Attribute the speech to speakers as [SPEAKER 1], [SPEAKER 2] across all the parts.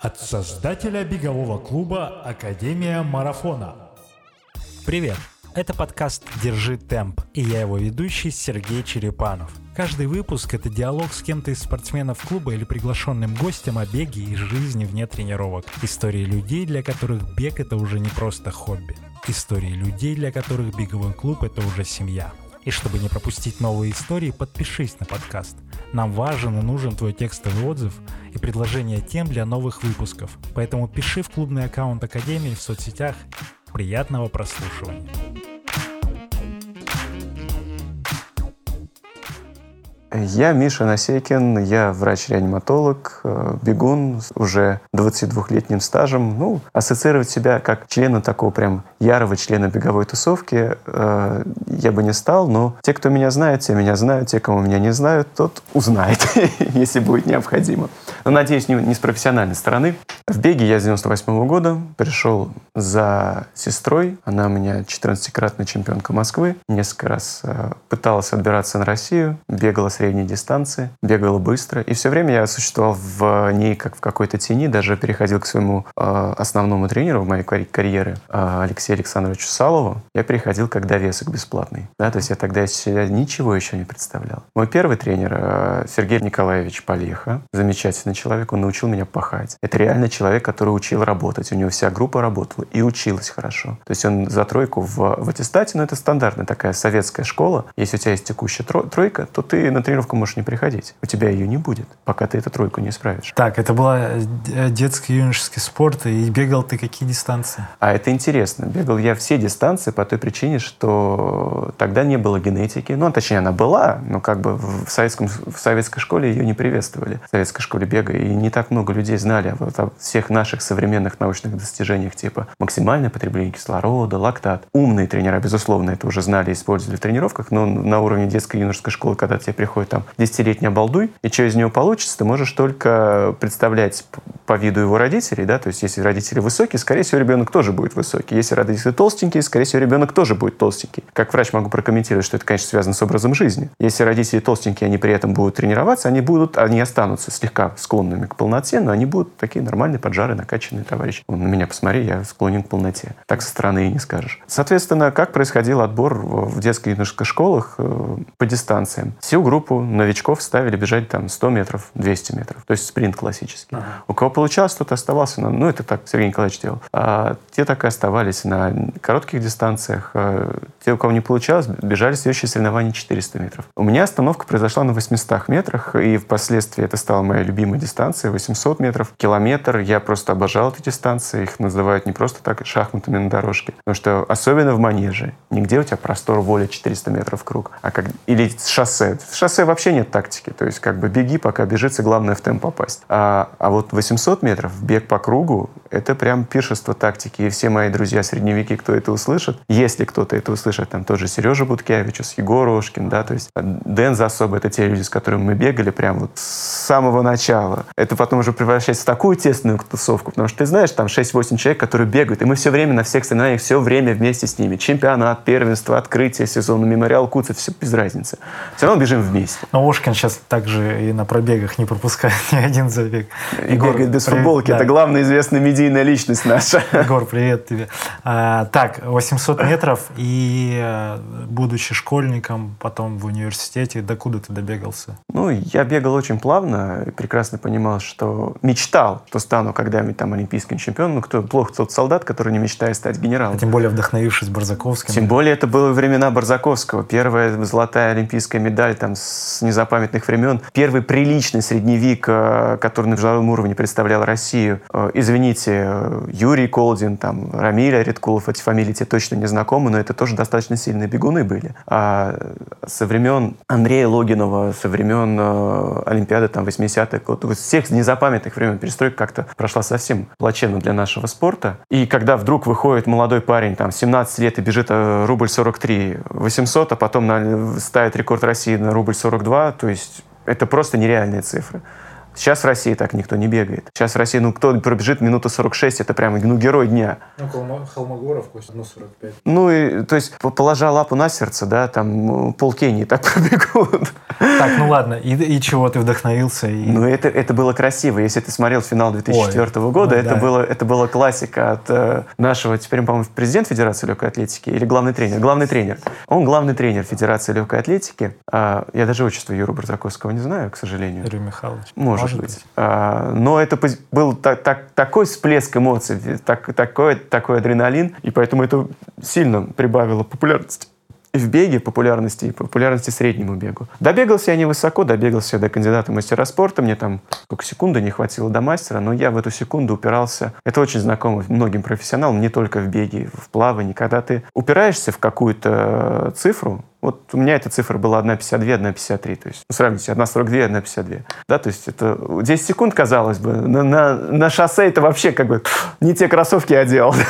[SPEAKER 1] От создателя бегового клуба «Академия марафона». Привет! Это подкаст «Держи темп» и я его ведущий Сергей Черепанов. Каждый выпуск – это диалог с кем-то из спортсменов клуба или приглашенным гостем о беге и жизни вне тренировок. Истории людей, для которых бег – это уже не просто хобби. Истории людей, для которых беговой клуб – это уже семья. И чтобы не пропустить новые истории, подпишись на подкаст. Нам важен и нужен твой текстовый отзыв и предложение тем для новых выпусков. Поэтому пиши в клубный аккаунт Академии в соцсетях. Приятного прослушивания.
[SPEAKER 2] Я Миша Насекин, я врач-реаниматолог, э, бегун с уже 22-летним стажем. Ну, ассоциировать себя как члена такого прям ярого члена беговой тусовки э, я бы не стал, но те, кто меня знает, те меня знают, те, кому меня не знают, тот узнает, если будет необходимо. Но, надеюсь, не, не с профессиональной стороны. В беге я с 98 -го года пришел за сестрой. Она у меня 14-кратная чемпионка Москвы. Несколько раз э, пыталась отбираться на Россию, бегала средней дистанции, бегала быстро. И все время я существовал в ней как в какой-то тени, даже переходил к своему э, основному тренеру в моей карьере, э, Алексею Александровичу Салову. Я переходил как довесок бесплатный. Да, то есть я тогда себя ничего еще не представлял. Мой первый тренер э, Сергей Николаевич Полеха, замечательный человек, он научил меня пахать. Это реально человек, который учил работать. У него вся группа работала и училась хорошо. То есть он за тройку в, в аттестате, но ну, это стандартная такая советская школа. Если у тебя есть текущая тройка, то ты на тренировку можешь не приходить. У тебя ее не будет, пока ты эту тройку не исправишь.
[SPEAKER 1] Так, это была э, детский юношеский спорт, и бегал ты какие дистанции?
[SPEAKER 2] А это интересно. Бегал я все дистанции по той причине, что тогда не было генетики. Ну, точнее, она была, но как бы в, советском, в советской школе ее не приветствовали. В советской школе бега. И не так много людей знали вот о всех наших современных научных достижениях типа максимальное потребление кислорода, лактат. Умные тренера, безусловно, это уже знали и использовали в тренировках, но на уровне детской юношеской школы, когда тебе приходит там десятилетний обалдуй, и что из него получится, ты можешь только представлять по виду его родителей, да, то есть если родители высокие, скорее всего, ребенок тоже будет высокий. Если родители толстенькие, скорее всего, ребенок тоже будет толстенький. Как врач могу прокомментировать, что это, конечно, связано с образом жизни. Если родители толстенькие, они при этом будут тренироваться, они будут, они останутся слегка склонными к полноте, но они будут такие нормальные, поджарые, накачанные товарищи. Он на меня посмотри, я склонен к полноте. Так со стороны и не скажешь. Соответственно, как происходил отбор в детских и юношеских школах э, по дистанциям? Всю группу новичков ставили бежать там 100 метров, 200 метров. То есть спринт классический. Ага. У кого получалось, тот оставался на... Ну, это так Сергей Николаевич делал. А те так и оставались на коротких дистанциях. А те, у кого не получалось, бежали следующее соревнование 400 метров. У меня остановка произошла на 800 метрах, и впоследствии это стала моя любимая дистанция, 800 метров, километр. Я просто обожал эти дистанции. Их называют не просто так шахматами на дорожке. Потому что особенно в манеже. Нигде у тебя простор воли 400 метров круг. А как... Или шоссе. В шоссе вообще нет тактики. То есть как бы беги, пока бежится, главное в темп попасть. А, а вот 800 метров, бег по кругу, это прям пиршество тактики. И все мои друзья средневеки, кто это услышит, если кто-то это услышит, там тоже Сережа Буткевич, Егор Ошкин, да, то есть Дэн Засоба, это те люди, с которыми мы бегали прям вот с самого начала. Это потом уже превращается в такую тесную тусовку, потому что ты знаешь, там 6-8 человек, которые бегают, и мы все время на всех соревнованиях, все время вместе с ними. Чемпионат, первенство, открытие сезона, мемориал Куца, все без разницы. Все равно бежим вместе.
[SPEAKER 1] Но Ошкин сейчас также и на пробегах не пропускает ни один забег.
[SPEAKER 2] И Егор, бегает без привет, футболки. Да. Это главная известная медийная личность наша.
[SPEAKER 1] Егор, привет тебе. А, так, 800 метров, и э, будучи школьником, потом в университете, докуда ты добегался?
[SPEAKER 2] Ну, я бегал очень плавно, прекрасно понимал, что мечтал, что стану когда-нибудь там олимпийским чемпионом. Ну, кто плохо тот солдат, который не мечтает стать генералом. А
[SPEAKER 1] тем более вдохновившись Барзаковским.
[SPEAKER 2] Тем более это было времена Барзаковского. Первая золотая олимпийская медаль там с незапамятных времен. Первый приличный средневик, э, который на международном уровне представлял Россию. Э, извините, Юрий Колдин, там, Рамиль Редкулов, эти фамилии тебе точно не знакомы, но это тоже достаточно сильные бегуны были. А со времен Андрея Логинова, со времен э, Олимпиады там 80-х, вот, вот всех незапамятных времен перестройка как-то прошла совсем плачевно для нашего спорта. И когда вдруг выходит молодой парень, там, 17 лет и бежит э, рубль 43, 800, а потом на, ставит рекорд России на рубль 42, то есть это просто нереальные цифры. Сейчас в России так никто не бегает. Сейчас в России, ну, кто пробежит минуту 46, это прям, ну, герой дня.
[SPEAKER 1] Ну, Холмогоров, 1.45.
[SPEAKER 2] Ну, и, то есть, положа лапу на сердце, да, там пол Кении так пробегут.
[SPEAKER 1] Так, ну ладно, и, и чего ты вдохновился? И...
[SPEAKER 2] Ну, это, это было красиво. Если ты смотрел финал 2004 Ой, года, ну, это, да. было, это была классика от э, нашего, теперь, по-моему, президент Федерации легкой атлетики или главный тренер? Главный тренер. Он главный тренер Федерации легкой атлетики. А, я даже отчество Юру Бартаковского не знаю, к сожалению.
[SPEAKER 1] Юрий Михайлович.
[SPEAKER 2] Может, Может быть. А, но это был так, так, такой всплеск эмоций, так, такой, такой адреналин, и поэтому это сильно прибавило популярности в беге популярности и популярности среднему бегу. Добегался я невысоко, добегался я до кандидата мастера спорта, мне там только секунды не хватило до мастера, но я в эту секунду упирался. Это очень знакомо многим профессионалам, не только в беге, в плавании. Когда ты упираешься в какую-то цифру, вот у меня эта цифра была 1,52, 1,53. То есть, ну, сравните, 1,42, 1,52. Да, то есть это 10 секунд, казалось бы. На, на, на шоссе это вообще как бы не те кроссовки одел.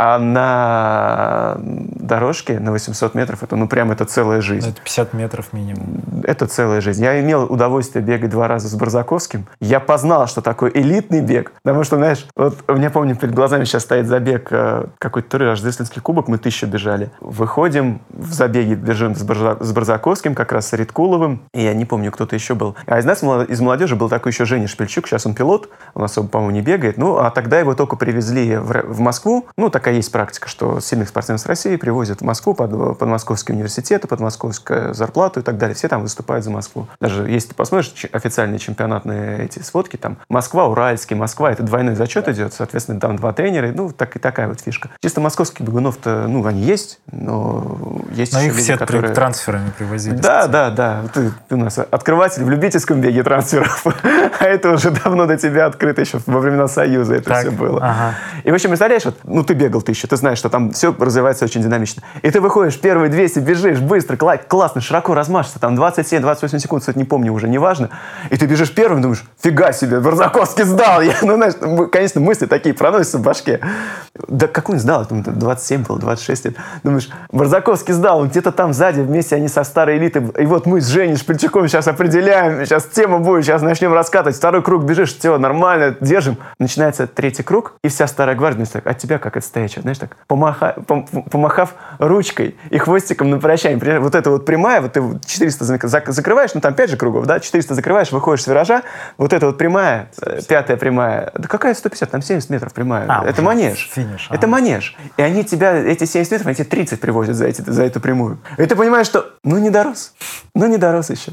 [SPEAKER 2] А на дорожке на 800 метров это ну прям это целая жизнь.
[SPEAKER 1] Это 50 метров минимум.
[SPEAKER 2] Это целая жизнь. Я имел удовольствие бегать два раза с Барзаковским. Я познал, что такое элитный бег. Потому что, знаешь, вот у меня, помню, перед глазами сейчас стоит забег э, какой-то рождественский кубок, мы тысячу бежали. Выходим в забеге бежим с, Барза, с Барзаковским, как раз с Риткуловым, и я не помню, кто-то еще был. А из нас, из молодежи, был такой еще Женя Шпильчук, сейчас он пилот, он особо, по-моему, не бегает. Ну, а тогда его только привезли в, в Москву. Ну, такая есть практика, что сильных спортсменов с России привозят в Москву под, под московские университеты, под московскую зарплату и так далее. Все там выступают за Москву. Даже если ты посмотришь официальные чемпионатные эти сводки, там Москва, Уральский, Москва, это двойной зачет идет, соответственно, там два тренера, ну, так и такая вот фишка. Чисто московских бегунов-то, ну, они есть, но есть
[SPEAKER 1] но еще все которые... трансферами привозили.
[SPEAKER 2] Да, да, да. Ты, ты у нас открыватель в любительском беге трансферов. а это уже давно до тебя открыто, еще во времена Союза это так, все было. Ага. И, в общем, представляешь, вот, ну, ты бегал ты еще, ты знаешь, что там все развивается очень динамично. И ты выходишь, первые 200, бежишь быстро, классно, широко размашешься, там 27-28 секунд, кстати, не помню уже, неважно. И ты бежишь первым, думаешь, фига себе, Барзаковский сдал. Я, ну, знаешь, конечно, мысли такие проносятся в башке. Да какой он сдал? 27 был, 26 лет. Думаешь, Барзаковский сдал, он где-то там сзади, вместе они со старой элитой. И вот мы с Женей Шпильчаком сейчас определяем, сейчас тема будет, сейчас начнем раскатывать. Второй круг бежишь, все, нормально, держим. Начинается третий круг, и вся старая гвардия так, от тебя как от стоячего, знаешь, так, помаха, пом, помахав ручкой и хвостиком на прощание. Вот это вот прямая, вот ты 400 закрываешь, ну там 5 же кругов, да, 400 закрываешь, выходишь с виража, вот это вот прямая, 150. пятая прямая. Да какая 150? Там 70 метров прямая. А, это манеж. Финиш. Это а. манеж. И они тебя, эти 70 метров, они тебе 30 привозят за, эти, за эту прямую. И ты понимаешь, что ну не дорос, ну не дорос еще.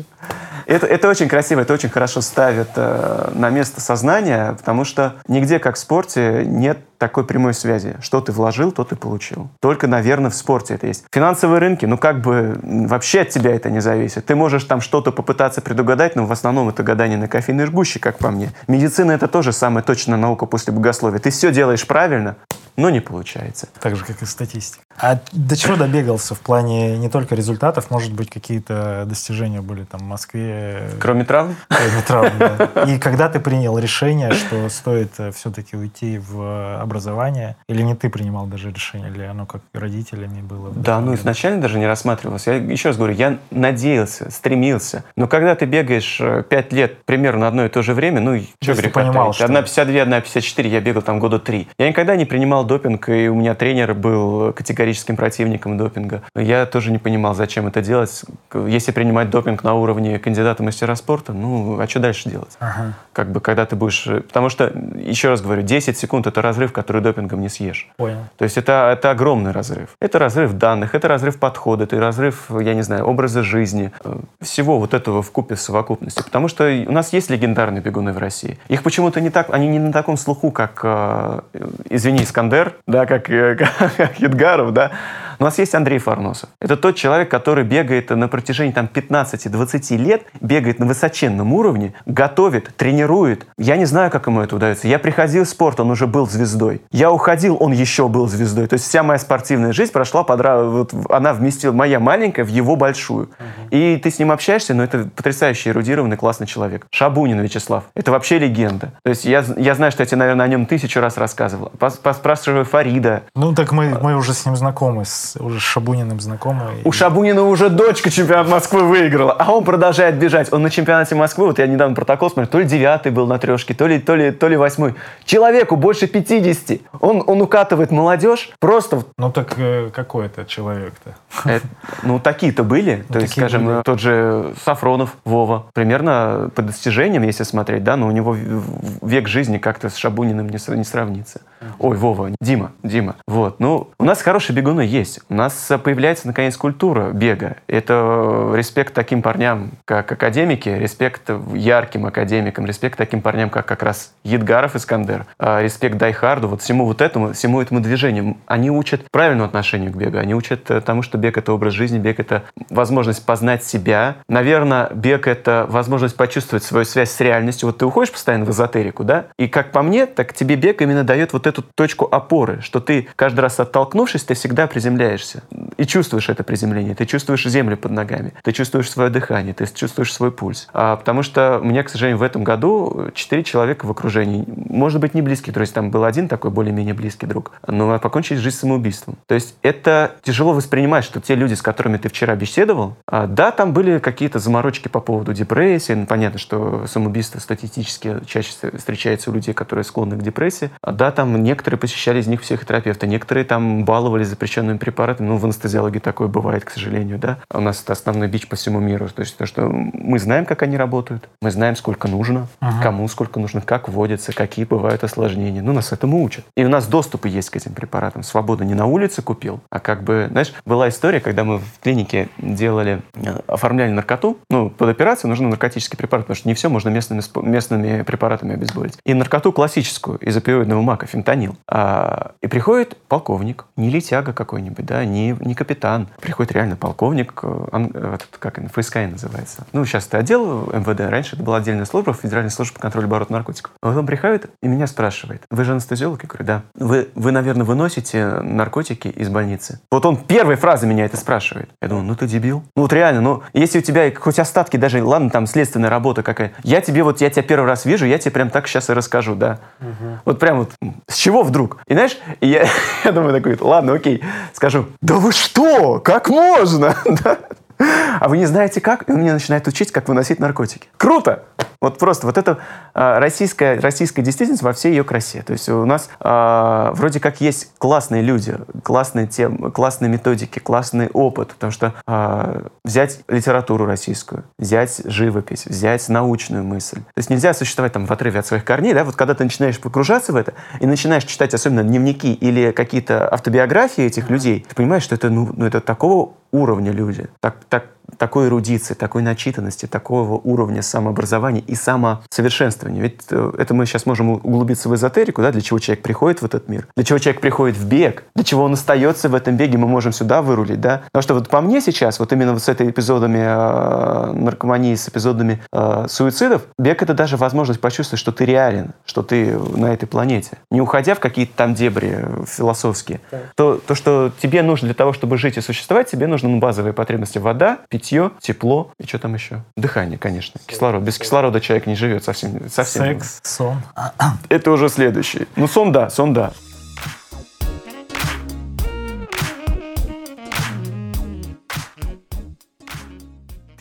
[SPEAKER 2] Это, это очень красиво, это очень хорошо ставит э, на место сознания, потому что нигде, как в спорте, нет такой прямой связи. Что ты вложил, то ты получил. Только, наверное, в спорте это есть. Финансовые рынки, ну как бы вообще от тебя это не зависит. Ты можешь там что-то попытаться предугадать, но в основном это гадание на кофейной жгуще, как по мне. Медицина это тоже самая точная наука после богословия. Ты все делаешь правильно, но не получается.
[SPEAKER 1] Так же, как и статистика. А до чего добегался в плане не только результатов, может быть, какие-то достижения были там в Москве?
[SPEAKER 2] Кроме травм?
[SPEAKER 1] Кроме травм, да. И когда ты принял решение, что стоит э, все-таки уйти в образование, или не ты принимал даже решение, или оно как родителями было?
[SPEAKER 2] Да, ну изначально даже не рассматривалось. Я еще раз говорю, я надеялся, стремился. Но когда ты бегаешь 5 э, лет примерно на одно и то же время, ну, что
[SPEAKER 1] греха понимал, что...
[SPEAKER 2] 1,52, 1,54, я бегал там года три. Я никогда не принимал допинг, и у меня тренер был категорическим противником допинга. Я тоже не понимал, зачем это делать. Если принимать допинг на уровне кандидата мастера спорта, ну, а что дальше делать? Ага. Как бы, когда ты будешь... Потому что, еще раз говорю, 10 секунд — это разрыв, который допингом не съешь.
[SPEAKER 1] Понял.
[SPEAKER 2] То есть это, это огромный разрыв. Это разрыв данных, это разрыв подхода, это разрыв, я не знаю, образа жизни. Всего вот этого в купе совокупности. Потому что у нас есть легендарные бегуны в России. Их почему-то не так... Они не на таком слуху, как, э, извини, Искандер да, как, э, как Едгаров, да, у нас есть Андрей Фарносов. Это тот человек, который бегает на протяжении там 15-20 лет, бегает на высоченном уровне, готовит, тренирует. Я не знаю, как ему это удается. Я приходил в спорт, он уже был звездой. Я уходил, он еще был звездой. То есть вся моя спортивная жизнь прошла, подра... вот она вместила, моя маленькая в его большую. Угу. И ты с ним общаешься, но это потрясающий, эрудированный, классный человек. Шабунин Вячеслав. Это вообще легенда. То есть я, я знаю, что я тебе, наверное, о нем тысячу раз рассказывал. Спрашиваю Фарида.
[SPEAKER 1] Ну, так мы, мы уже с ним знакомы, с с уже Шабуниным знакомый.
[SPEAKER 2] У Шабунина уже дочка чемпионат Москвы выиграла, а он продолжает бежать. Он на чемпионате Москвы, вот я недавно протокол смотрел, то ли девятый был на трешке, то ли, то ли, то ли восьмой. Человеку больше 50. Он, он укатывает молодежь просто...
[SPEAKER 1] Ну так э, какой это человек-то?
[SPEAKER 2] Это, ну такие-то были. Ну, то есть, скажем, были. тот же Сафронов Вова. Примерно по достижениям, если смотреть, да, но у него век жизни как-то с Шабуниным не, не сравнится. Ой, Вова, Дима, Дима. Вот. Ну, у нас хорошие бегуны есть. У нас появляется, наконец, культура бега. Это респект таким парням, как академики, респект ярким академикам, респект таким парням, как как раз Едгаров Искандер, а, респект Дайхарду, вот всему вот этому, всему этому движению. Они учат правильному отношению к бегу. Они учат э, тому, что бег — это образ жизни, бег — это возможность познать себя. Наверное, бег — это возможность почувствовать свою связь с реальностью. Вот ты уходишь постоянно в эзотерику, да? И как по мне, так тебе бег именно дает вот эту точку опоры, что ты каждый раз оттолкнувшись, ты всегда приземляешься. И чувствуешь это приземление, ты чувствуешь землю под ногами, ты чувствуешь свое дыхание, ты чувствуешь свой пульс. А, потому что мне, к сожалению, в этом году четыре человека в окружении, может быть, не близких, то есть там был один такой более-менее близкий друг, но покончили жизнь самоубийством. То есть это тяжело воспринимать, что те люди, с которыми ты вчера беседовал, а, да, там были какие-то заморочки по поводу депрессии, ну, понятно, что самоубийство статистически чаще встречается у людей, которые склонны к депрессии, а, да, там некоторые посещали из них психотерапевта, некоторые там баловались запрещенными препаратами, ну, в анестезиологии такое бывает, к сожалению, да. У нас это основной бич по всему миру, то есть то, что мы знаем, как они работают, мы знаем, сколько нужно, ага. кому сколько нужно, как вводится, какие бывают осложнения, ну, нас этому учат. И у нас доступы есть к этим препаратам. Свободу не на улице купил, а как бы, знаешь, была история, когда мы в клинике делали, э, оформляли наркоту, ну, под операцию нужны наркотические препараты, потому что не все можно местными, местными препаратами обезболить. И наркоту классическую из опиоидного мака, фентанил. А, и приходит полковник, не летяга какой-нибудь, да, не, не капитан. Приходит реально полковник, э, этот, как он, ФСК называется. Ну, сейчас это отдел МВД, раньше это была отдельная служба, Федеральная служба по контролю оборота наркотиков. Вот он приходит и меня спрашивает, вы же анестезиолог? Я говорю, да. Вы, вы, наверное, выносите наркотики из больницы? Вот он первой фразы меня это спрашивает. Я думаю, ну ты дебил. Ну вот реально, ну если у тебя хоть остатки даже, ладно, там следственная работа какая, я тебе вот, я тебя первый раз вижу, я тебе прям так сейчас и расскажу, да. Угу. Вот прям вот, с чего вдруг? И знаешь, и я, я думаю такой, ладно, окей, скажу, да вы что, как можно? А вы не знаете как? И он меня начинает учить, как выносить наркотики. Круто! Вот просто вот это э, российская, российская действительность во всей ее красе. То есть у нас э, вроде как есть классные люди, классные темы, классные методики, классный опыт. Потому что э, взять литературу российскую, взять живопись, взять научную мысль. То есть нельзя существовать там в отрыве от своих корней. Да? Вот когда ты начинаешь погружаться в это и начинаешь читать особенно дневники или какие-то автобиографии этих людей, ты понимаешь, что это, ну, ну это такого уровня люди, так, так, такой эрудиции, такой начитанности, такого уровня самообразования и самосовершенствования. Ведь э, это мы сейчас можем углубиться в эзотерику, да, для чего человек приходит в этот мир, для чего человек приходит в бег, для чего он остается в этом беге, мы можем сюда вырулить, да. Потому что вот по мне сейчас, вот именно вот с этой эпизодами э, наркомании, с эпизодами э, суицидов, бег это даже возможность почувствовать, что ты реален, что ты на этой планете. Не уходя в какие-то там дебри философские. То, то, что тебе нужно для того, чтобы жить и существовать, тебе нужны базовые потребности вода, питье, тепло и что там еще? Дыхание, конечно. Кислород. Без кислорода человек не живет совсем. совсем
[SPEAKER 1] Секс, сон.
[SPEAKER 2] Это уже следующий. Ну, сон да, сон да.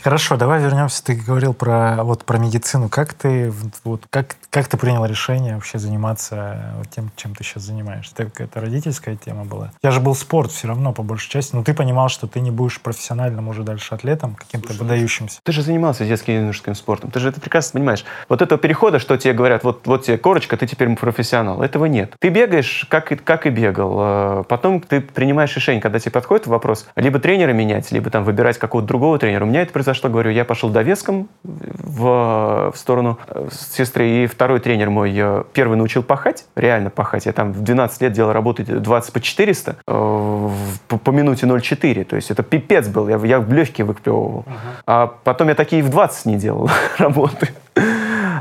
[SPEAKER 1] Хорошо, давай вернемся. Ты говорил про вот про медицину. Как ты вот как как ты принял решение вообще заниматься тем, чем ты сейчас занимаешься? Это какая-то родительская тема была. Я же был спорт все равно по большей части, но ты понимал, что ты не будешь профессиональным уже дальше атлетом, каким-то выдающимся.
[SPEAKER 2] Ты же занимался детским и юношеским спортом. Ты же это прекрасно понимаешь. Вот этого перехода, что тебе говорят, вот вот тебе корочка, ты теперь профессионал. Этого нет. Ты бегаешь, как и как и бегал. А потом ты принимаешь решение, когда тебе подходит вопрос, либо тренера менять, либо там выбирать какого-то другого тренера. У меня это произошло говорю, я пошел довеском в, в сторону э, сестры, и второй тренер мой первый научил пахать, реально пахать. Я там в 12 лет делал работать 20 по 400, э, по, по минуте 0,4, то есть это пипец был, я, я в легкие выплевывал. Uh-huh. А потом я такие в 20 не делал работы.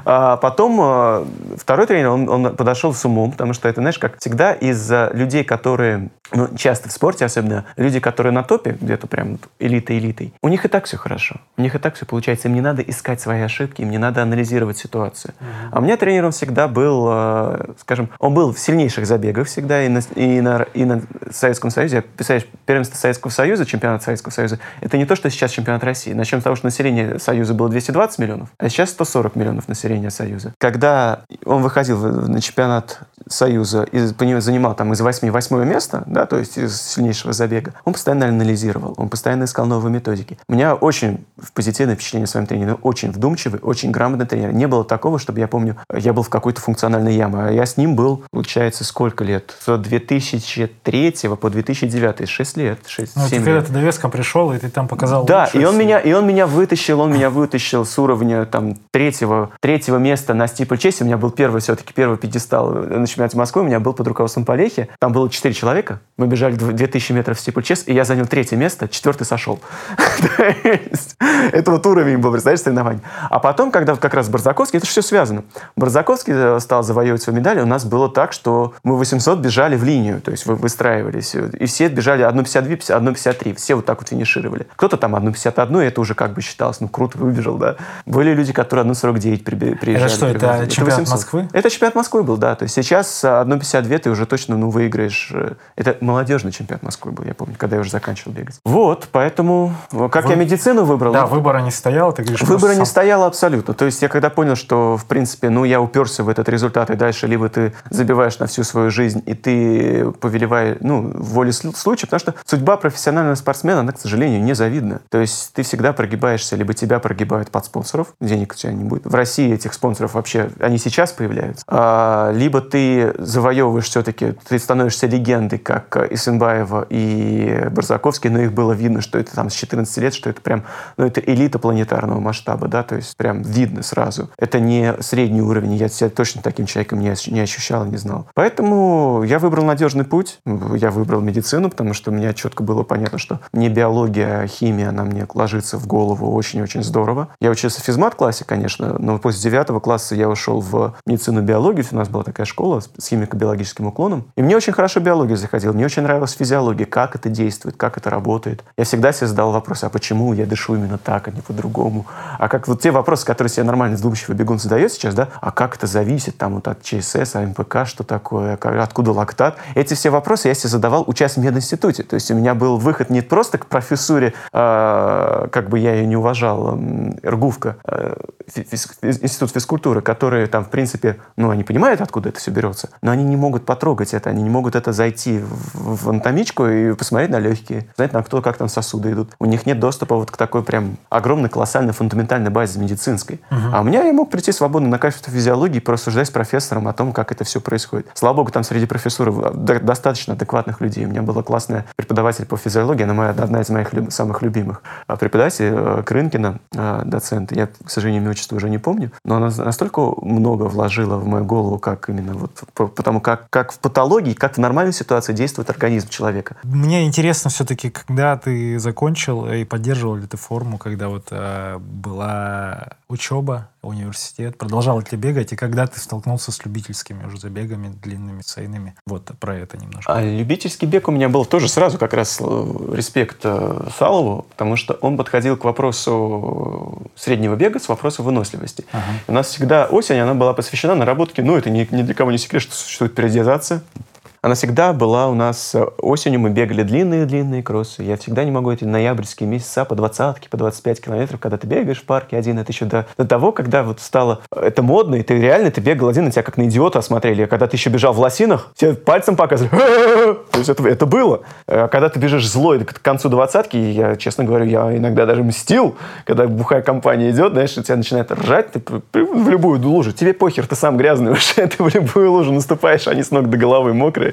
[SPEAKER 2] А потом э, второй тренер, он, он подошел с умом, потому что это, знаешь, как всегда из людей, которые, ну, часто в спорте особенно, люди, которые на топе, где-то прям элита-элитой, у них и так все хорошо. У них и так все получается. Им не надо искать свои ошибки, им не надо анализировать ситуацию. Mm-hmm. А у меня тренером всегда был, э, скажем, он был в сильнейших забегах всегда и на, и на, и на Советском Союзе. Представляешь, первенство Советского Союза, чемпионат Советского Союза, это не то, что сейчас чемпионат России. Начнем с того, что население Союза было 220 миллионов, а сейчас 140 миллионов населения Союза. Когда он выходил на чемпионат Союза и занимал там из 8 восьмое место, да, то есть из сильнейшего забега, он постоянно анализировал, он постоянно искал новые методики. У меня очень позитивное впечатление о своем тренере, очень вдумчивый, очень грамотный тренер. Не было такого, чтобы я помню, я был в какой-то функциональной яме, а я с ним был, получается, сколько лет? С 2003 по 2009, 6 лет, 6,
[SPEAKER 1] ну, 7
[SPEAKER 2] лет.
[SPEAKER 1] когда ты довеском пришел, и ты там показал
[SPEAKER 2] Да, и он, меня, и он меня вытащил, он меня вытащил с уровня там третьего, третьего места на стипль чести. У меня был первый все-таки, первый пьедестал на чемпионате Москвы. У меня был под руководством Полехи. Там было 4 человека. Мы бежали 2000 метров в стипль чест, и я занял третье место, четвертый сошел. Это вот уровень был, представляешь, соревнований. А потом, когда как раз Барзаковский, это же все связано. Барзаковский э, стал завоевывать свою медаль, у нас было так, что мы 800 бежали в линию, то есть вы выстраивались, и все бежали 1,52, 1,53, все вот так вот финишировали. Кто-то там 1,51, и это уже как бы считалось, ну, круто выбежал, да. Были люди, которые 1,49 приезжали.
[SPEAKER 1] Это что, это, это чемпионат 800. Москвы?
[SPEAKER 2] Это чемпионат Москвы был, да. То есть сейчас 1,52 ты уже точно, ну, выиграешь. Э, это молодежный чемпионат Москвы был, я помню, когда я уже заканчивал бегать. Вот, поэтому, как Вы... я медицину выбрал.
[SPEAKER 1] Да, выбора не стояло, ты говоришь.
[SPEAKER 2] Выбора не стояло абсолютно. То есть я когда понял, что, в принципе, ну, я уперся в этот результат, и дальше либо ты забиваешь на всю свою жизнь, и ты повелеваешь, ну, воле случая, потому что судьба профессионального спортсмена, она, к сожалению, незавидна. То есть ты всегда прогибаешься, либо тебя прогибают под спонсоров, денег у тебя не будет. В России этих спонсоров вообще, они сейчас появляются. А, либо ты завоевываешь все-таки, ты становишься легендой, как Исенбаева и Барзаковский, но их было видно, что это там с 14 лет, что это прям, ну, это элита планетарного масштаба, да, то есть прям видно сразу. Это не средний уровень, я себя точно таким человеком не, не ощущал, не знал. Поэтому я выбрал надежный путь, я выбрал медицину, потому что у меня четко было понятно, что мне биология, химия, она мне ложится в голову очень-очень здорово. Я учился в физмат-классе, конечно, но после девятого класса я ушел в медицину биологию. У нас была такая школа с химико-биологическим уклоном. И мне очень хорошо биология заходила. Мне очень нравилась физиология, как это действует, как это работает. Я всегда себе задал вопрос, а почему я дышу именно так, а не по-другому? А как вот те вопросы, которые себе нормально сдумчивый бегун задает сейчас, да, а как это зависит там вот от ЧСС, АМПК, что такое, откуда лактат? Эти все вопросы я себе задавал, учась в мединституте. То есть у меня был выход не просто к профессуре, э, как бы я ее не уважал, э, РГУФКа, физ, институт физкультуры, которые там, в принципе, ну, они понимают, откуда это все берется, но они не могут потрогать это, они не могут это зайти в, в анатомичку и посмотреть на легкие, знать, на кто, как там сосуды идут. У них нет доступа вот к такой прям огромной, колоссальной, фундаментальной базе медицинской. Угу. А у меня я мог прийти свободно на кафедру физиологии и порассуждать с профессором о том, как это все происходит. Слава богу, там среди профессуры достаточно адекватных людей. У меня была классная преподаватель по физиологии, она моя, одна из моих люб, самых любимых. А преподаватель э, Крынкина, э, доцент. Я, к сожалению, имя отчество уже не помню, но она настолько много вложила в мою голову, как именно вот потому как, как в патологии, как в нормальной ситуации действует организм человека.
[SPEAKER 1] Мне интересно все-таки, когда ты закончил и поддерживал ли ты форму, когда вот э, была учеба, университет, продолжал ли ты бегать, и когда ты столкнулся с любительскими уже забегами длинными, цейными? Вот про это немножко.
[SPEAKER 2] А любительский бег у меня был тоже сразу как раз э, респект э, Салову, потому что он подходил к вопросу среднего бега с вопроса выносливости. Ага. У нас всегда осень, она была посвящена наработке, ну, это ни, ни для кого не секрет, что существует периодизация она всегда была у нас э, осенью, мы бегали длинные-длинные кроссы. Я всегда не могу эти ноябрьские месяца по 20 по 25 километров, когда ты бегаешь в парке один, это еще до, до того, когда вот стало э, это модно, и ты реально ты бегал один, на тебя как на идиота осмотрели. А когда ты еще бежал в лосинах, тебе пальцем показывали. То есть это, это было. А когда ты бежишь злой к концу двадцатки, я, честно говорю, я иногда даже мстил, когда бухая компания идет, знаешь, тебя начинает ржать, ты в любую лужу. Тебе похер, ты сам грязный уже, ты в любую лужу наступаешь, они с ног до головы мокрые.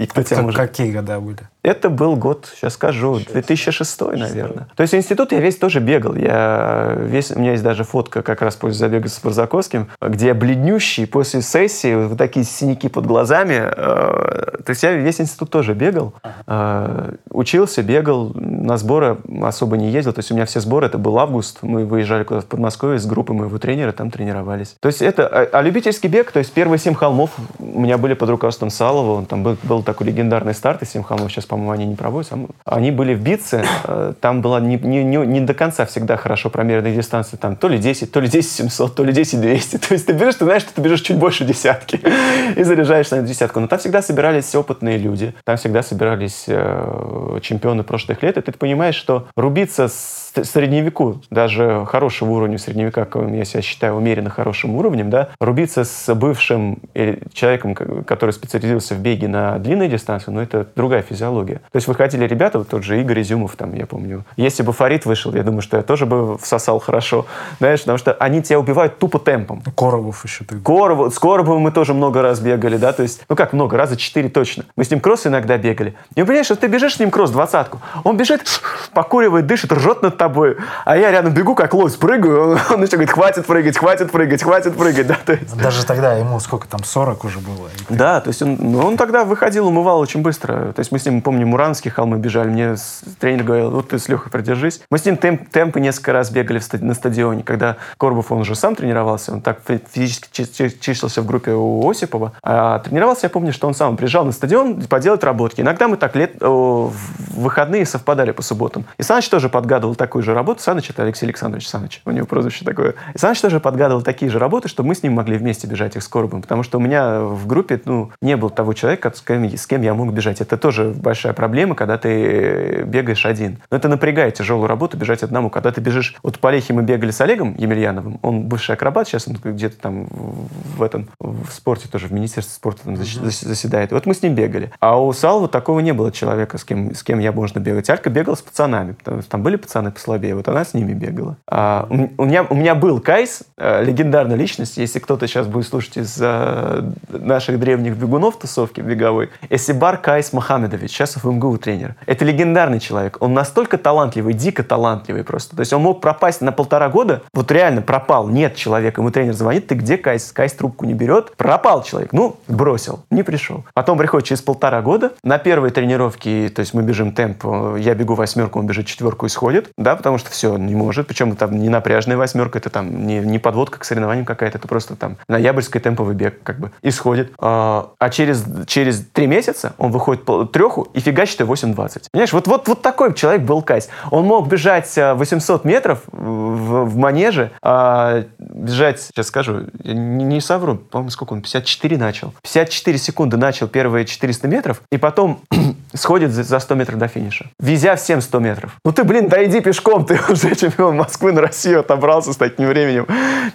[SPEAKER 1] И кто тебя может... Какие года были?
[SPEAKER 2] Это был год, сейчас скажу, 2006, наверное. То есть институт я весь тоже бегал. Я весь, у меня есть даже фотка как раз после забега с Барзаковским, где я бледнющий после сессии, вот такие синяки под глазами. Э, то есть я весь институт тоже бегал. Э, учился, бегал, на сборы особо не ездил. То есть у меня все сборы, это был август, мы выезжали куда-то в Подмосковье с группой моего тренера, там тренировались. То есть это, а, а любительский бег, то есть первые семь холмов у меня были под руководством Салова, он там был, был такой легендарный старт из семь холмов, сейчас, по-моему, они не проводятся. Они были в Битце, э, там была не, не, не, не до конца всегда хорошо промеренная дистанция, там то ли 10, то ли 10 700, то ли 10 200. То есть ты бежишь, ты знаешь, что ты бежишь чуть больше десятки и заряжаешь на десятку. Но там всегда собирались опытные люди, там всегда собирались э, чемпионы прошлых лет, и ты понимаешь, что рубиться с средневеку, даже хорошего уровня средневека, я себя считаю умеренно хорошим уровнем, да, рубиться с бывшим человеком, который специализировался в беге на длинной дистанции, ну, это другая физиология. То есть выходили ребята, вот тот же Игорь Изюмов, там, я помню. Если бы Фарид вышел, я думаю, что я тоже бы всосал хорошо, знаешь, потому что они тебя убивают тупо темпом.
[SPEAKER 1] Коробов еще ты.
[SPEAKER 2] Коробов, с Коробовым мы тоже много раз бегали, да, то есть, ну как много, раза четыре точно. Мы с ним кросс иногда бегали. И понимаешь, что ты бежишь с ним кросс двадцатку, он бежит, покуривает, дышит, ржет над тобой, а я рядом бегу, как лось, прыгаю, он еще говорит, хватит прыгать, хватит прыгать, хватит прыгать, да, то есть...
[SPEAKER 1] Даже тогда ему сколько там, 40 уже было?
[SPEAKER 2] Да, то есть он, ну, он тогда выходил, умывал очень быстро, то есть мы с ним, помню, Муранские холмы бежали, мне тренер говорил, вот ты с Лехой продержись. Мы с ним темп, темпы несколько раз бегали в стади, на стадионе, когда Корбов, он уже сам тренировался, он так физически числился в группе у Осипова, а тренировался, я помню, что он сам приезжал на стадион поделать работки. Иногда мы так лет, о, в выходные совпадали по субботам. И Саныч тоже подгадывал такую же работу. Саныч — это Алексей Александрович Саныч. У него прозвище такое. И Саныч тоже подгадывал такие же работы, чтобы мы с ним могли вместе бежать их с Коробом. Потому что у меня в группе ну, не было того человека, с кем, с кем я мог бежать. Это тоже большая проблема, когда ты бегаешь один. Но это напрягает тяжелую работу бежать одному. Когда ты бежишь... Вот по Олехе мы бегали с Олегом Емельяновым. Он бывший акробат, сейчас он где-то там в этом в спорте тоже, в Министерстве спорта там заседает. Вот мы с ним бегали. А у Салва такого не было человека, с кем, с кем я можно бегать. Алька бегала с пацанами. Там были пацаны послабее вот она с ними бегала. А, у, меня, у меня был Кайс, э, легендарная личность, если кто-то сейчас будет слушать из э, наших древних бегунов тусовки беговой, Эсибар Кайс Мохаммедович, сейчас в МГУ тренер. Это легендарный человек. Он настолько талантливый, дико талантливый просто. То есть он мог пропасть на полтора года, вот реально пропал, нет человека. Ему тренер звонит, ты где Кайс? Кайс трубку не берет. Пропал человек. Ну, бросил, не пришел. Потом приходит через полтора года, на первой тренировке, то есть мы бежим темп, я бегу восьмерку, он бежит четверку и сходит, да, потому что все, не может. Причем там не напряжная восьмерка, это там не, не подводка к соревнованиям какая-то, это просто там ноябрьский темповый бег как бы исходит. А, а через, через три месяца он выходит по треху и фигачит 8.20. Понимаешь, вот, вот, вот такой человек был Кайс. Он мог бежать 800 а, метров в, в манеже, а, бежать, сейчас скажу, не, не совру, по-моему, сколько он, 54 начал. 54 секунды начал первые 400 метров, и потом сходит за 100 метров до финиша, везя всем 100 метров. Ну ты, блин, да иди пешком, ты уже чемпион Москвы на Россию отобрался с таким временем.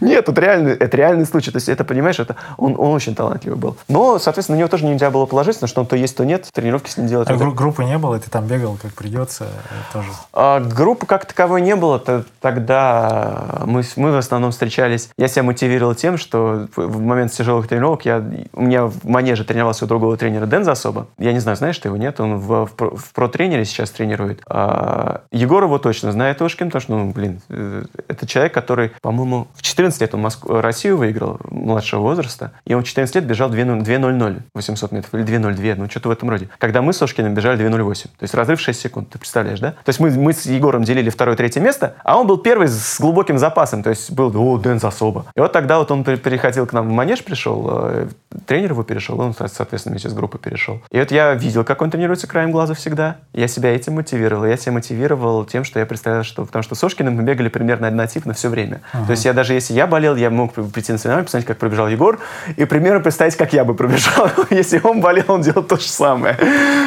[SPEAKER 2] Нет, это реальный, это реальный случай. То есть это, понимаешь, это, он, он очень талантливый был. Но, соответственно, на него тоже нельзя было положиться, потому что он то есть, то нет, тренировки с ним делать.
[SPEAKER 1] А гру- группы не было, ты там бегал как придется тоже?
[SPEAKER 2] А, группы как таковой не было. Тогда мы, мы в основном встречались. Я себя мотивировал тем, что в момент тяжелых тренировок я, у меня в манеже тренировался у другого тренера Дэн Засоба. Я не знаю, знаешь ты его, нет? Он в, в, в про-тренере сейчас тренирует. А, Егор его точно знает Ошкин, потому что, ну, блин, э, это человек, который, по-моему, в 14 лет он Москву, Россию выиграл младшего возраста, и он в 14 лет бежал 2.00 800 метров, или 2.02, ну, что-то в этом роде. Когда мы с Ошкиным бежали 2.08, то есть разрыв 6 секунд, ты представляешь, да? То есть мы, мы с Егором делили второе-третье место, а он был первый с глубоким запасом, то есть был, о, Дэн Засоба. И вот тогда вот он переходил к нам в манеж, пришел, э, тренер его перешел, он, соответственно, вместе с группой перешел. И вот я видел, как он тренируется краем глаза всегда. Я себя этим мотивировал. Я себя мотивировал тем, что я представлял, что... Потому что с Ошкиным мы бегали примерно однотипно все время. Uh-huh. То есть я даже если я болел, я мог прийти на соревнования, посмотреть, как пробежал Егор, и примерно представить, как я бы пробежал. если он болел, он делал то же самое.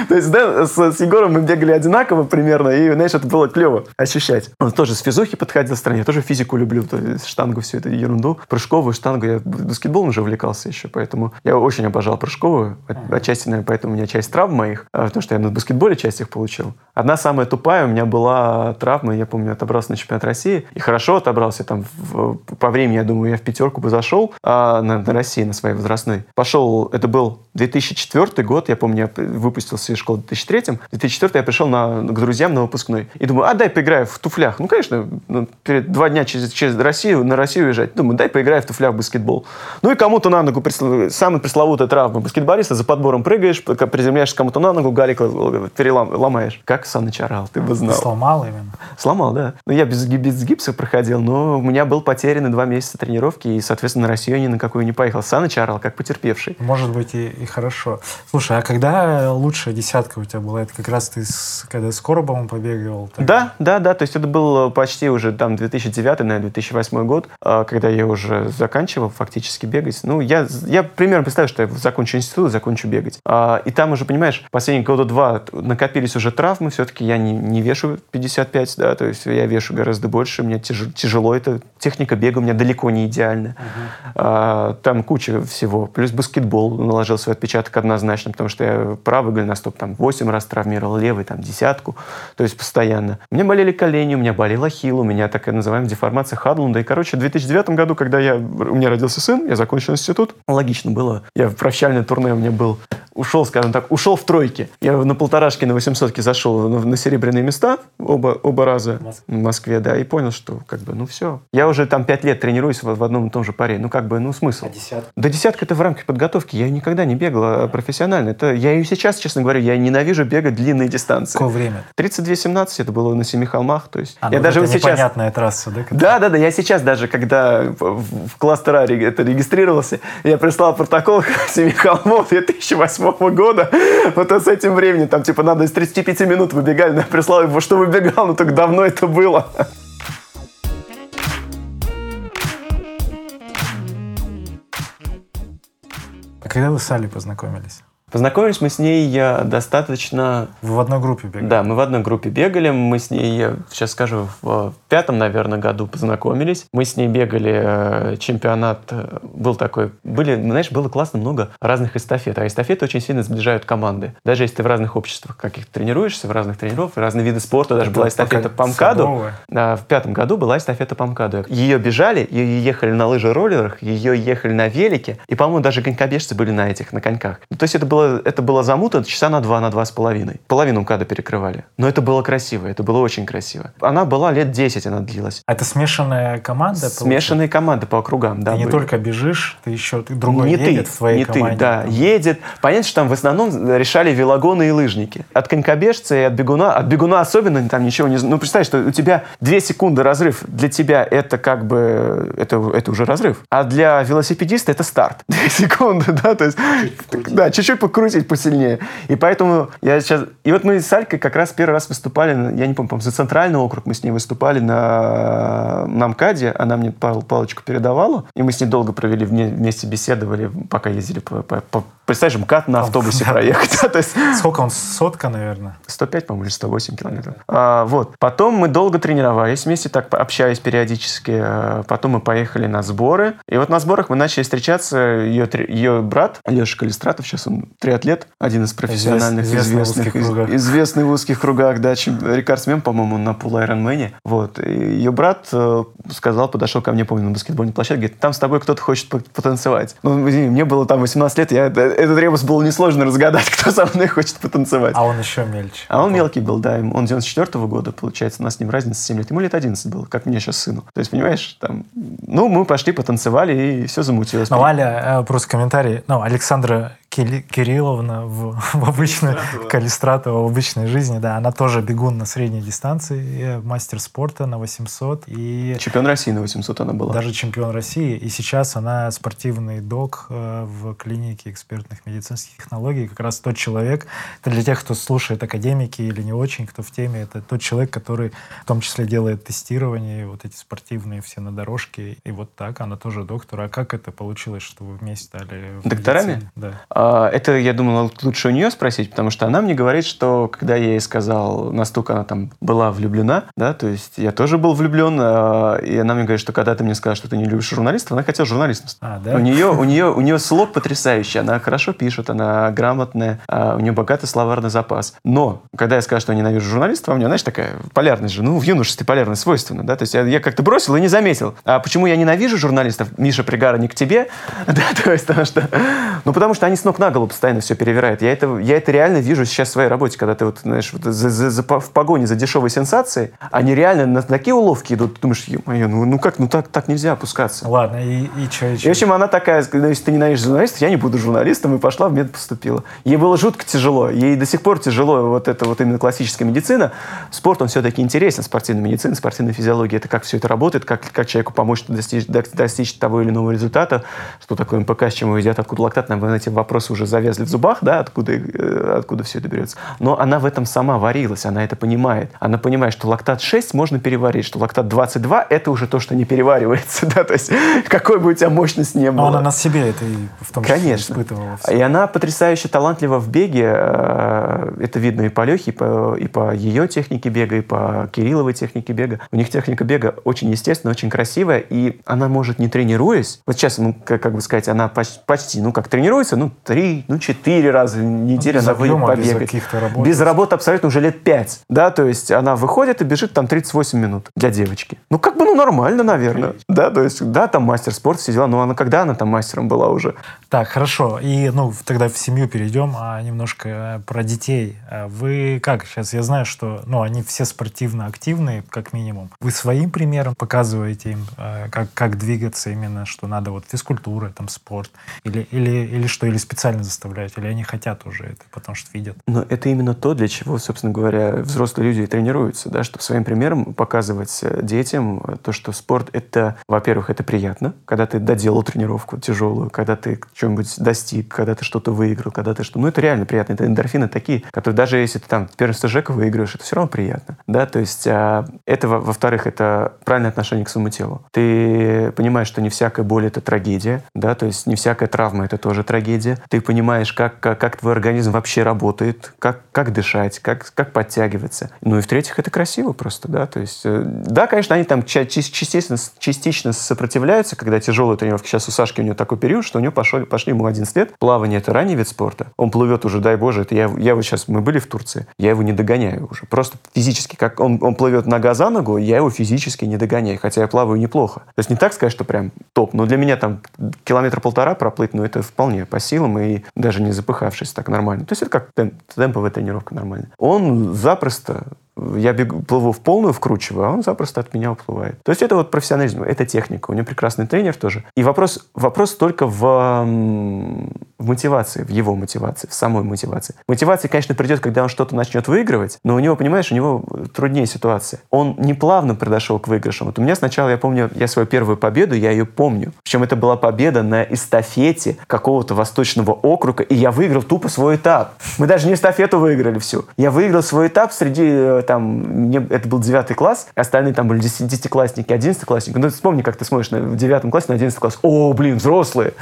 [SPEAKER 2] то есть да, с, с Егором мы бегали одинаково примерно, и, знаешь, это было клево ощущать. Он тоже с физухи подходил стране, я тоже физику люблю, то есть штангу, всю эту ерунду, прыжковую штангу. Я баскетболом уже увлекался еще, поэтому Я очень обожал прыжковую. Uh-huh. Отчасти, наверное, поэтому у меня часть травм моих, а, потому что я на баскетболе часть их получил. Одна самая тупая у меня была травма, я помню, отобрался на чемпионат России. И хорошо отобрался. Там в, по времени, я думаю, я в пятерку бы зашел а, на, на России, на своей возрастной. Пошел, это был 2004 год, я помню, я выпустился из школы в 2003. В 2004 я пришел на, к друзьям на выпускной. И думаю, а дай поиграю в туфлях. Ну, конечно, ну, перед два дня через, через Россию, на Россию уезжать. Думаю, дай поиграю в туфлях в баскетбол. Ну и кому-то на ногу, самая пресловутая травма баскетболиста, за подбором прыгаешь, приземляешься кому-то на ногу, галик переломаешь. Как Саныч орал, ты бы знал.
[SPEAKER 1] Сломал именно?
[SPEAKER 2] Сломал, да. Ну, я без, без гипса проходил, но у меня был потерян два месяца тренировки, и, соответственно, на Россию ни на какую не поехал. Саныч орал, как потерпевший.
[SPEAKER 1] Может быть, и, и хорошо. Слушай, а когда лучшая десятка у тебя была? Это как раз ты, с, когда с Коробовым побегал?
[SPEAKER 2] Так? Да, да, да. То есть это был почти уже там 2009, наверное, 2008 год, а, когда я уже заканчивал фактически бегать. Ну, я, я примерно представляю, что я закончу институт, закончу бегать. А, и там уже, понимаешь, последние года два накопились уже травмы, все-таки я не, не вешу 55, да, то есть я вешу гораздо больше, мне тяж, тяжело это, техника бега у меня далеко не идеальная. Uh-huh. А, там куча всего. Плюс баскетбол наложил свой отпечаток однозначно, потому что я правый голеностоп там 8 раз травмировал, левый там десятку, то есть постоянно. У меня болели колени, у меня болел ахилл, у меня такая называемая деформация Хадлунда. И, короче, в 2009 году, когда я, у меня родился сын, я закончил институт, логично было. Я в прощальное турне у меня был ушел, скажем так, ушел в тройке. Я на полторашке, на 800 зашел на, на серебряные места оба, оба раза в Москве, да, и понял, что как бы, ну все. Я уже там пять лет тренируюсь в, в одном и том же паре. Ну как бы, ну смысл. А
[SPEAKER 1] десятка?
[SPEAKER 2] Да десятка это в рамках подготовки. Я никогда не бегал а профессионально. Это, я и сейчас, честно говоря, я ненавижу бегать длинные дистанции.
[SPEAKER 1] Какое время?
[SPEAKER 2] 32-17, это было на Семи холмах. То есть
[SPEAKER 1] а, я ну, даже это вот сейчас... непонятная трасса, да?
[SPEAKER 2] Да, да, да. Я сейчас даже, когда в, в кластер А это регистрировался, я прислал протокол Семи холмов 2008 года вот с этим временем, там, типа, надо из 35 минут выбегали, я прислал его, что выбегал, но так давно это было.
[SPEAKER 1] А когда вы с Али познакомились?
[SPEAKER 2] Познакомились мы с ней достаточно...
[SPEAKER 1] Вы в одной группе бегали?
[SPEAKER 2] Да, мы в одной группе бегали. Мы с ней, я сейчас скажу, в пятом, наверное, году познакомились. Мы с ней бегали э, чемпионат. Э, был такой... Были, знаешь, было классно много разных эстафет. А эстафеты очень сильно сближают команды. Даже если ты в разных обществах каких-то тренируешься, в разных тренировках, разные виды спорта. Даже Это была эстафета по МКАДу. Да, в пятом году была эстафета по МКАДу. Ее бежали, ее ехали на лыжероллерах, ее ехали на велике. И, по-моему, даже конькобежцы были на этих, на коньках. Ну, то есть это было было, это было замута часа на два, на два с половиной. Половину МКАДа перекрывали. Но это было красиво, это было очень красиво. Она была лет 10, она длилась.
[SPEAKER 1] А это смешанная команда?
[SPEAKER 2] Смешанные команды по округам, да.
[SPEAKER 1] Ты не были. только бежишь, ты еще ты другой не едет ты, в твоей
[SPEAKER 2] не
[SPEAKER 1] команде.
[SPEAKER 2] ты, да, едет. Понятно, что там в основном решали велогоны и лыжники. От конькобежца и от бегуна, от бегуна особенно там ничего не... Ну, представь, что у тебя две секунды разрыв. Для тебя это как бы... Это, это уже разрыв. А для велосипедиста это старт. Две секунды, да, то есть... Чуть да, чуть-чуть крутить посильнее. И поэтому я сейчас... И вот мы с Алькой как раз первый раз выступали, я не помню, за центральный округ мы с ней выступали на, на МКАДе, она мне палочку передавала, и мы с ней долго провели, вместе беседовали, пока ездили по, по, по Представляешь, МКАД на автобусе проехать.
[SPEAKER 1] то есть... Сколько он? Сотка, наверное?
[SPEAKER 2] 105, по-моему, или 108 километров. А, вот. Потом мы долго тренировались вместе, так общались периодически. А, потом мы поехали на сборы. И вот на сборах мы начали встречаться. Ее, ее брат, Алеша Калистратов, сейчас он триатлет, один из профессиональных, известных, известных в узких известный в узких кругах, да, рекордсмен, по-моему, на Пул Айронмене. Вот. И ее брат э, сказал, подошел ко мне, помню, на баскетбольной площадке, говорит, там с тобой кто-то хочет потанцевать. Ну, извини, мне было там 18 лет, я этот ребус было несложно разгадать, кто со мной хочет потанцевать.
[SPEAKER 1] А он еще мельче.
[SPEAKER 2] А он мелкий был, да. Он 94 -го года, получается, у нас с ним разница 7 лет. Ему лет 11 было, как мне сейчас сыну. То есть, понимаешь, там... Ну, мы пошли, потанцевали, и все замутилось.
[SPEAKER 1] Ну, Аля, э, просто комментарий. Ну, Александра Кирилловна в, в обычной, Калистратова в обычной жизни, да, она тоже бегун на средней дистанции, мастер спорта на 800. И
[SPEAKER 2] чемпион России на 800 она была.
[SPEAKER 1] Даже чемпион России. И сейчас она спортивный док э, в клинике экспертных медицинских технологий. Как раз тот человек, это для тех, кто слушает академики или не очень, кто в теме, это тот человек, который в том числе делает тестирование, вот эти спортивные все на дорожке. И вот так, она тоже доктор. А как это получилось, что вы вместе стали
[SPEAKER 2] Докторами?
[SPEAKER 1] Да.
[SPEAKER 2] А, это, я думал, лучше у нее спросить, потому что она мне говорит, что когда я ей сказал, настолько она там была влюблена, да, то есть я тоже был влюблен, а, и она мне говорит, что когда ты мне скажешь, что ты не любишь журналистов, она хотела журналистом. А, да? У нее, у нее, у нее слог потрясающий, она хорошо пишет, она грамотная, а, у нее богатый словарный запас. Но, когда я скажу, что я ненавижу журналистов, у нее, знаешь, такая полярность же, ну, в юношестве полярность свойственна, да, то есть я, я как-то бросил и не заметил. А почему я ненавижу журналистов? Миша Пригара не к тебе, да, то есть потому что, ну, потому что они с ног на голову постоянно все перевирают. Я это, я это реально вижу сейчас в своей работе, когда ты вот, знаешь, вот за, за, за, в погоне за дешевой сенсацией, они реально на такие уловки идут, ты думаешь, ну, ну как, ну так, так нельзя опускаться.
[SPEAKER 1] Ладно, и, и что, и
[SPEAKER 2] что? И, в общем, она такая, если ты ненавидишь журналистов, я не буду журналистом, и пошла в мед поступила. Ей было жутко тяжело, ей до сих пор тяжело вот это вот именно классическая медицина. Спорт, он все-таки интересен, спортивная медицина, спортивная физиология, это как все это работает, как, как человеку помочь достичь, достичь того или иного результата, что такое МПК, с чем его едят, откуда лактат, нам эти вопросы уже завязли в зубах, да, откуда, э, откуда все это берется. Но она в этом сама варилась, она это понимает. Она понимает, что лактат 6 можно переварить, что лактат 22 – это уже то, что не переваривается, да, то есть какой бы у тебя мощность не было.
[SPEAKER 1] Но она на себе это и в том
[SPEAKER 2] числе Конечно. испытывала. Все. И она потрясающе талантлива в беге, э, это видно и по Лехе, и по, и по ее технике бега, и по Кирилловой технике бега. У них техника бега очень естественная, очень красивая, и она может, не тренируясь, вот сейчас, ну, как, как бы сказать, она почти, ну, как тренируется, ну, три, ну, четыре раза в неделю ну, она выйдет побегать. Без, работ. без работы абсолютно уже лет пять, да, то есть она выходит и бежит там 38 минут для девочки. Ну, как бы, ну, нормально, наверное, да, то есть, да, там мастер спорта, все дела, но она когда она там мастером была уже?
[SPEAKER 1] Так, хорошо, и, ну, тогда в семью перейдем, а немножко э, про детей. А вы как сейчас, я знаю, что, ну, они все спортивно активные, как минимум. Вы своим примером показываете им, э, как, как двигаться именно, что надо вот физкультура, там, спорт, или, или, или что, или специально заставляете, или они хотят уже это, потому что видят?
[SPEAKER 2] Но это именно то, для чего, собственно говоря, взрослые люди и тренируются, да, чтобы своим примером показывать э, детям то, что спорт — это, во-первых, это приятно, когда ты доделал тренировку тяжелую, когда ты что-нибудь достиг, когда ты что-то выиграл, когда ты что... Ну, это реально приятно. Это эндорфины такие, которые даже если ты там первенство ЖЭКа выигрываешь, это все равно приятно, да, то есть а, это, во-вторых, это правильное отношение к своему телу. Ты понимаешь, что не всякая боль — это трагедия, да, то есть не всякая травма — это тоже трагедия. Ты понимаешь, как, как, как твой организм вообще работает, как, как дышать, как, как подтягиваться. Ну и в-третьих, это красиво просто, да, то есть, э, да, конечно, они там частично, частично сопротивляются, когда тяжелые тренировки. Сейчас у Сашки у него такой период, что у него пошли, пошли ему 11 лет. Плавание — это ранний вид спорта. Он плывет уже, дай боже, это я, я его сейчас, мы были в Турции, я его не догоняю уже. Просто физически, как он, он плывет нога за ногу, я его физически не догоняю, хотя я плаваю неплохо. То есть не так сказать, что прям топ, но для меня там километр-полтора проплыть, ну это вполне по силам и даже не запыхавшись так нормально. То есть это как темп, темповая тренировка нормально. Он запросто я бегу, плыву в полную, вкручиваю, а он запросто от меня уплывает. То есть это вот профессионализм, это техника. У него прекрасный тренер тоже. И вопрос, вопрос только в, в мотивации, в его мотивации, в самой мотивации. Мотивация, конечно, придет, когда он что-то начнет выигрывать, но у него, понимаешь, у него труднее ситуация. Он не плавно подошел к выигрышам. Вот у меня сначала, я помню, я свою первую победу, я ее помню. Причем это была победа на эстафете какого-то восточного округа, и я выиграл тупо свой этап. Мы даже не эстафету выиграли всю. Я выиграл свой этап среди э, там, мне, это был девятый класс, остальные там были десятиклассники, одиннадцатиклассники. Ну, вспомни, как ты смотришь на, девятом классе на одиннадцатый класс. О, блин, взрослые.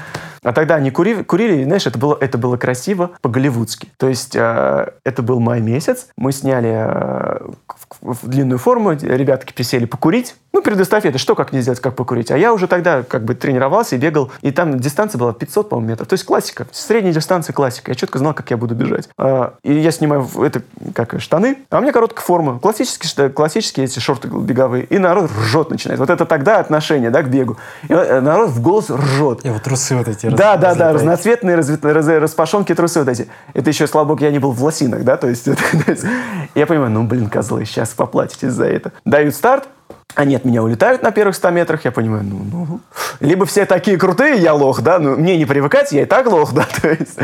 [SPEAKER 2] А тогда они курили, курили знаешь, это было, это было красиво по-голливудски. То есть э, это был май месяц, мы сняли э, в, в длинную форму, ребятки присели покурить, ну, перед эстафетой, что как не сделать, как покурить. А я уже тогда как бы тренировался и бегал, и там дистанция была 500, по-моему, метров. То есть классика, средняя дистанция классика. Я четко знал, как я буду бежать. А, и я снимаю это, как штаны, а меня короткая форма. Классические, классические эти шорты беговые. И народ ржет начинает. Вот это тогда отношение, да, к бегу. И э, народ в голос ржет.
[SPEAKER 1] И вот трусы вот эти.
[SPEAKER 2] Да, да, да, разноцветные, раз, раз, распашонки трусы вот эти. Это еще, слава богу, я не был в лосинах, да, то есть, то есть я понимаю, ну, блин, козлы, сейчас поплатитесь за это. Дают старт, они от меня улетают на первых 100 метрах, я понимаю, ну, ну, либо все такие крутые, я лох, да, ну, мне не привыкать, я и так лох, да, то есть,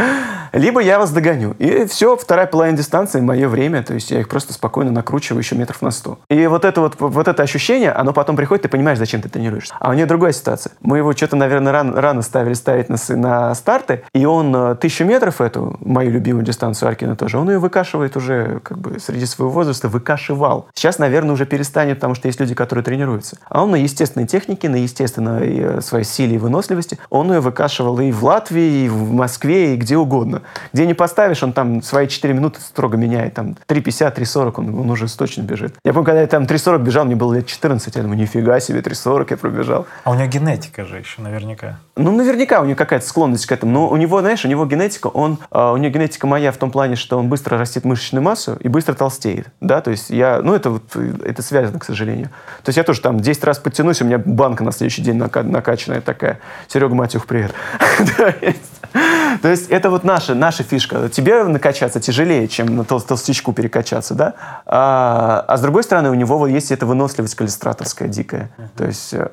[SPEAKER 2] либо я вас догоню. И все, вторая половина дистанции, мое время, то есть я их просто спокойно накручиваю еще метров на 100. И вот это вот, вот это ощущение, оно потом приходит, ты понимаешь, зачем ты тренируешься. А у нее другая ситуация. Мы его что-то, наверное, рано, рано ставили ставить на, на старты, и он э, тысячу метров эту, мою любимую дистанцию Аркина тоже, он ее выкашивает уже, как бы, среди своего возраста, выкашивал. Сейчас, наверное, уже перестанет, потому что есть люди, которые который тренируется. А он на естественной технике, на естественной э, своей силе и выносливости, он ее выкашивал и в Латвии, и в Москве, и где угодно. Где не поставишь, он там свои 4 минуты строго меняет. Там 3.50, 3.40 он, он уже точно бежит. Я помню, когда я там 3.40 бежал, мне было лет 14, я думаю, нифига себе, 3.40 я пробежал.
[SPEAKER 1] А у него генетика же еще наверняка.
[SPEAKER 2] Ну, наверняка у него какая-то склонность к этому. Но у него, знаешь, у него генетика, он, uh, у него генетика моя в том плане, что он быстро растет мышечную массу и быстро толстеет. Да, то есть я, ну, это вот, это связано, к сожалению. То есть я тоже там 10 раз подтянусь, у меня банка на следующий день накачанная такая. Серега Матюх, привет. То есть это вот наша, наша фишка. Тебе накачаться тяжелее, чем на тол толстячку перекачаться, да? А, а с другой стороны, у него есть эта выносливость калистратовская дикая. То есть э,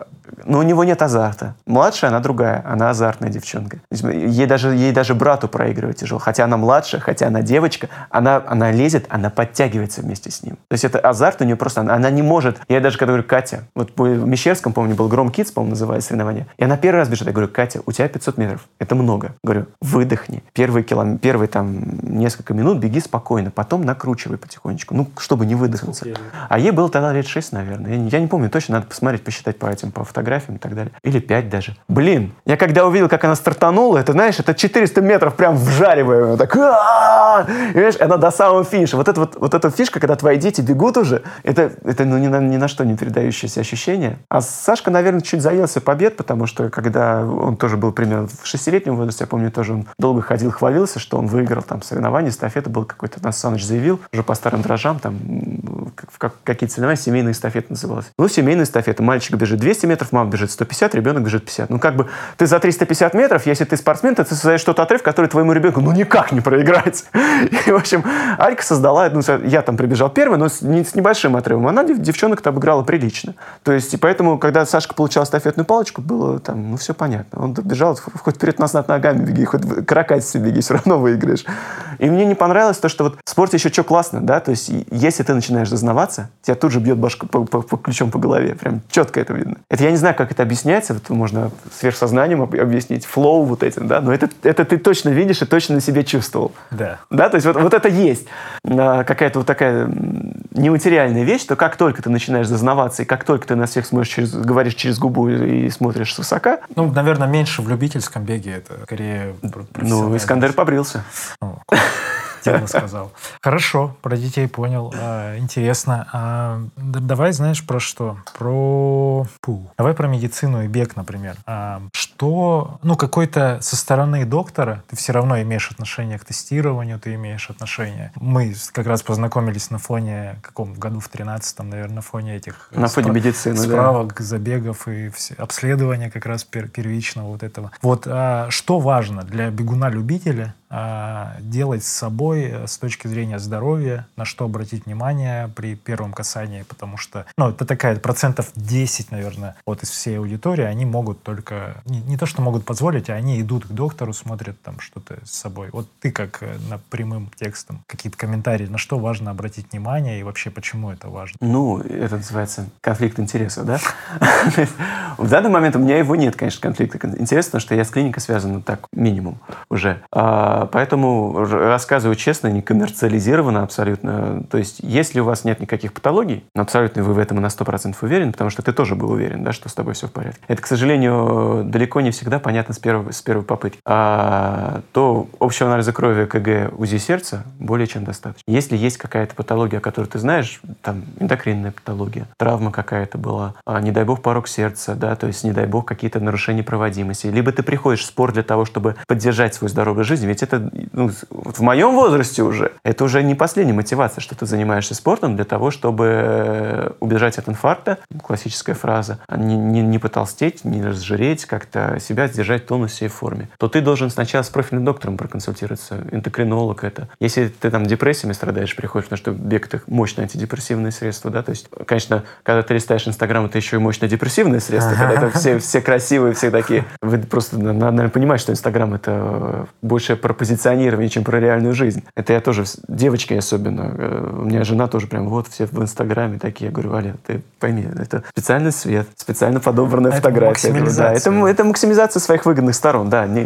[SPEAKER 2] но у него нет азарта. Младшая, она другая, она азартная девчонка. Ей даже, ей даже брату проигрывать тяжело. Хотя она младшая, хотя она девочка, она, она лезет, она подтягивается вместе с ним. То есть это азарт у нее просто, она, она не может. Я даже когда говорю, Катя, вот в Мещерском, помню, был Гром Китс, по-моему, называется соревнование. И она первый раз бежит, я говорю, Катя, у тебя 500 метров, это много. Говорю, выдохни. Первые, килом... Первые там несколько минут беги спокойно, потом накручивай потихонечку, ну, чтобы не выдохнуться. А ей было тогда лет 6, наверное. Я, я не помню точно, надо посмотреть, посчитать по этим, по фотографиям фотографиям и так далее. Или 5 даже. Блин, я когда увидел, как она стартанула, это, знаешь, это 400 метров прям вжариваемая. Так, знаешь, она до самого финиша. Вот, это, вот, вот эта фишка, когда твои дети бегут уже, это, это ну, ни, на, ни на что не передающееся ощущение. А Сашка, наверное, чуть заелся побед, потому что когда он тоже был примерно в шестилетнем возрасте, я помню, тоже он долго ходил, хвалился, что он выиграл там соревнования, эстафета был какой-то, Нас Саныч заявил, уже по старым дрожжам, там, как, какие-то соревнования, семейная эстафета называлась. Ну, семейная эстафета. Мальчик бежит 200 метров, мама бежит 150, ребенок бежит 50. Ну, как бы ты за 350 метров, если ты спортсмен, ты создаешь тот отрыв, который твоему ребенку ну никак не проиграть. И, в общем, Алька создала, ну, я там прибежал первый, но с, не, с небольшим отрывом. Она девчонок-то обыграла прилично. То есть, и поэтому, когда Сашка получал эстафетную палочку, было там, ну, все понятно. Он бежал, хоть вперед-назад ногами беги, хоть каракатицы беги, все равно выиграешь. И мне не понравилось то, что вот в спорте еще что классно, да, то есть, если ты начинаешь зазнаваться, тебя тут же бьет башка по, по, по ключом по голове. Прям четко это видно. Это я не знаю, как это объясняется, это можно сверхсознанием объяснить, флоу вот этим, да, но это, это ты точно видишь и точно на себе чувствовал.
[SPEAKER 1] Да.
[SPEAKER 2] Да, то есть вот, вот это есть а, какая-то вот такая нематериальная вещь, что как только ты начинаешь зазнаваться, и как только ты на всех смотришь через, говоришь через губу и смотришь с высока.
[SPEAKER 1] Ну, наверное, меньше в любительском беге, это скорее...
[SPEAKER 2] Ну, Искандер побрился. Ну,
[SPEAKER 1] Дина сказал. Хорошо, про детей понял. А, интересно. А, давай, знаешь, про что? Про... Пу. Давай про медицину и бег, например. А, что, ну, какой-то со стороны доктора, ты все равно имеешь отношение к тестированию, ты имеешь отношение. Мы как раз познакомились на фоне, каком году, в 13-м, наверное, на фоне этих...
[SPEAKER 2] На фоне медицины,
[SPEAKER 1] Справок, да. забегов и все, обследования как раз первичного вот этого. Вот а, что важно для бегуна-любителя делать с собой э, с точки зрения здоровья, на что обратить внимание при первом касании, потому что, ну, это такая процентов 10, наверное, вот из всей аудитории, они могут только, не, не то, что могут позволить, а они идут к доктору, смотрят там что-то с собой. Вот ты как э, на прямым текстом, какие-то комментарии, на что важно обратить внимание и вообще почему это важно?
[SPEAKER 2] Ну, это называется конфликт интересов, да? В данный момент у меня его нет, конечно, конфликта интересов, потому что я с клиникой связан так минимум уже. А, Поэтому рассказываю честно, не коммерциализированно абсолютно. То есть, если у вас нет никаких патологий, абсолютно вы в этом на 100% уверены, потому что ты тоже был уверен, да, что с тобой все в порядке. Это, к сожалению, далеко не всегда понятно с первой, с первой попытки. А, то общего анализа крови, КГ, УЗИ сердца более чем достаточно. Если есть какая-то патология, о которой ты знаешь, там эндокринная патология, травма какая-то была, а, не дай бог порог сердца, да, то есть не дай бог какие-то нарушения проводимости, либо ты приходишь в спорт для того, чтобы поддержать свой здоровый жизнь, ведь это ну, вот в моем возрасте уже, это уже не последняя мотивация, что ты занимаешься спортом для того, чтобы э, убежать от инфаркта, классическая фраза, не, не, не потолстеть, не разжиреть, как-то себя сдержать в тонусе и форме, то ты должен сначала с профильным доктором проконсультироваться, эндокринолог это. Если ты там депрессиями страдаешь, приходишь, потому что бег это мощное антидепрессивное средство, да, то есть, конечно, когда ты листаешь Инстаграм, это еще и мощное депрессивное средство, когда это все, все красивые, все такие. Вы просто, надо, наверное, понимать, что Инстаграм это больше про позиционирование, чем про реальную жизнь. Это я тоже, девочки особенно, э, у меня жена тоже прям вот все в Инстаграме такие. Я говорю, Валя, ты пойми, это специальный свет, специально подобранная это фотография. Да, это, это максимизация своих выгодных сторон, да. Не,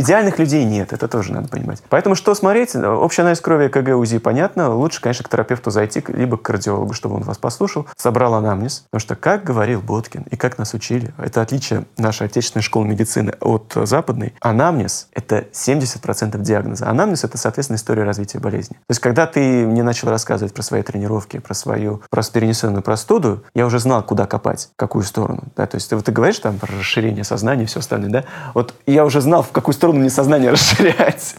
[SPEAKER 2] идеальных людей нет, это тоже надо понимать. Поэтому что смотреть? Общий анализ крови, КГ, УЗИ, понятно. Лучше, конечно, к терапевту зайти, либо к кардиологу, чтобы он вас послушал, собрал анамнез. Потому что, как говорил Боткин и как нас учили, это отличие нашей отечественной школы медицины от западной, анамнез — это 70% диагноза. Анамнез — это, соответственно, история развития болезни. То есть, когда ты мне начал рассказывать про свои тренировки, про свою про перенесенную простуду, я уже знал, куда копать, в какую сторону. Да? То есть, ты, вот ты говоришь там про расширение сознания и все остальное, да? Вот я уже знал, в какую сторону мне сознание расширять.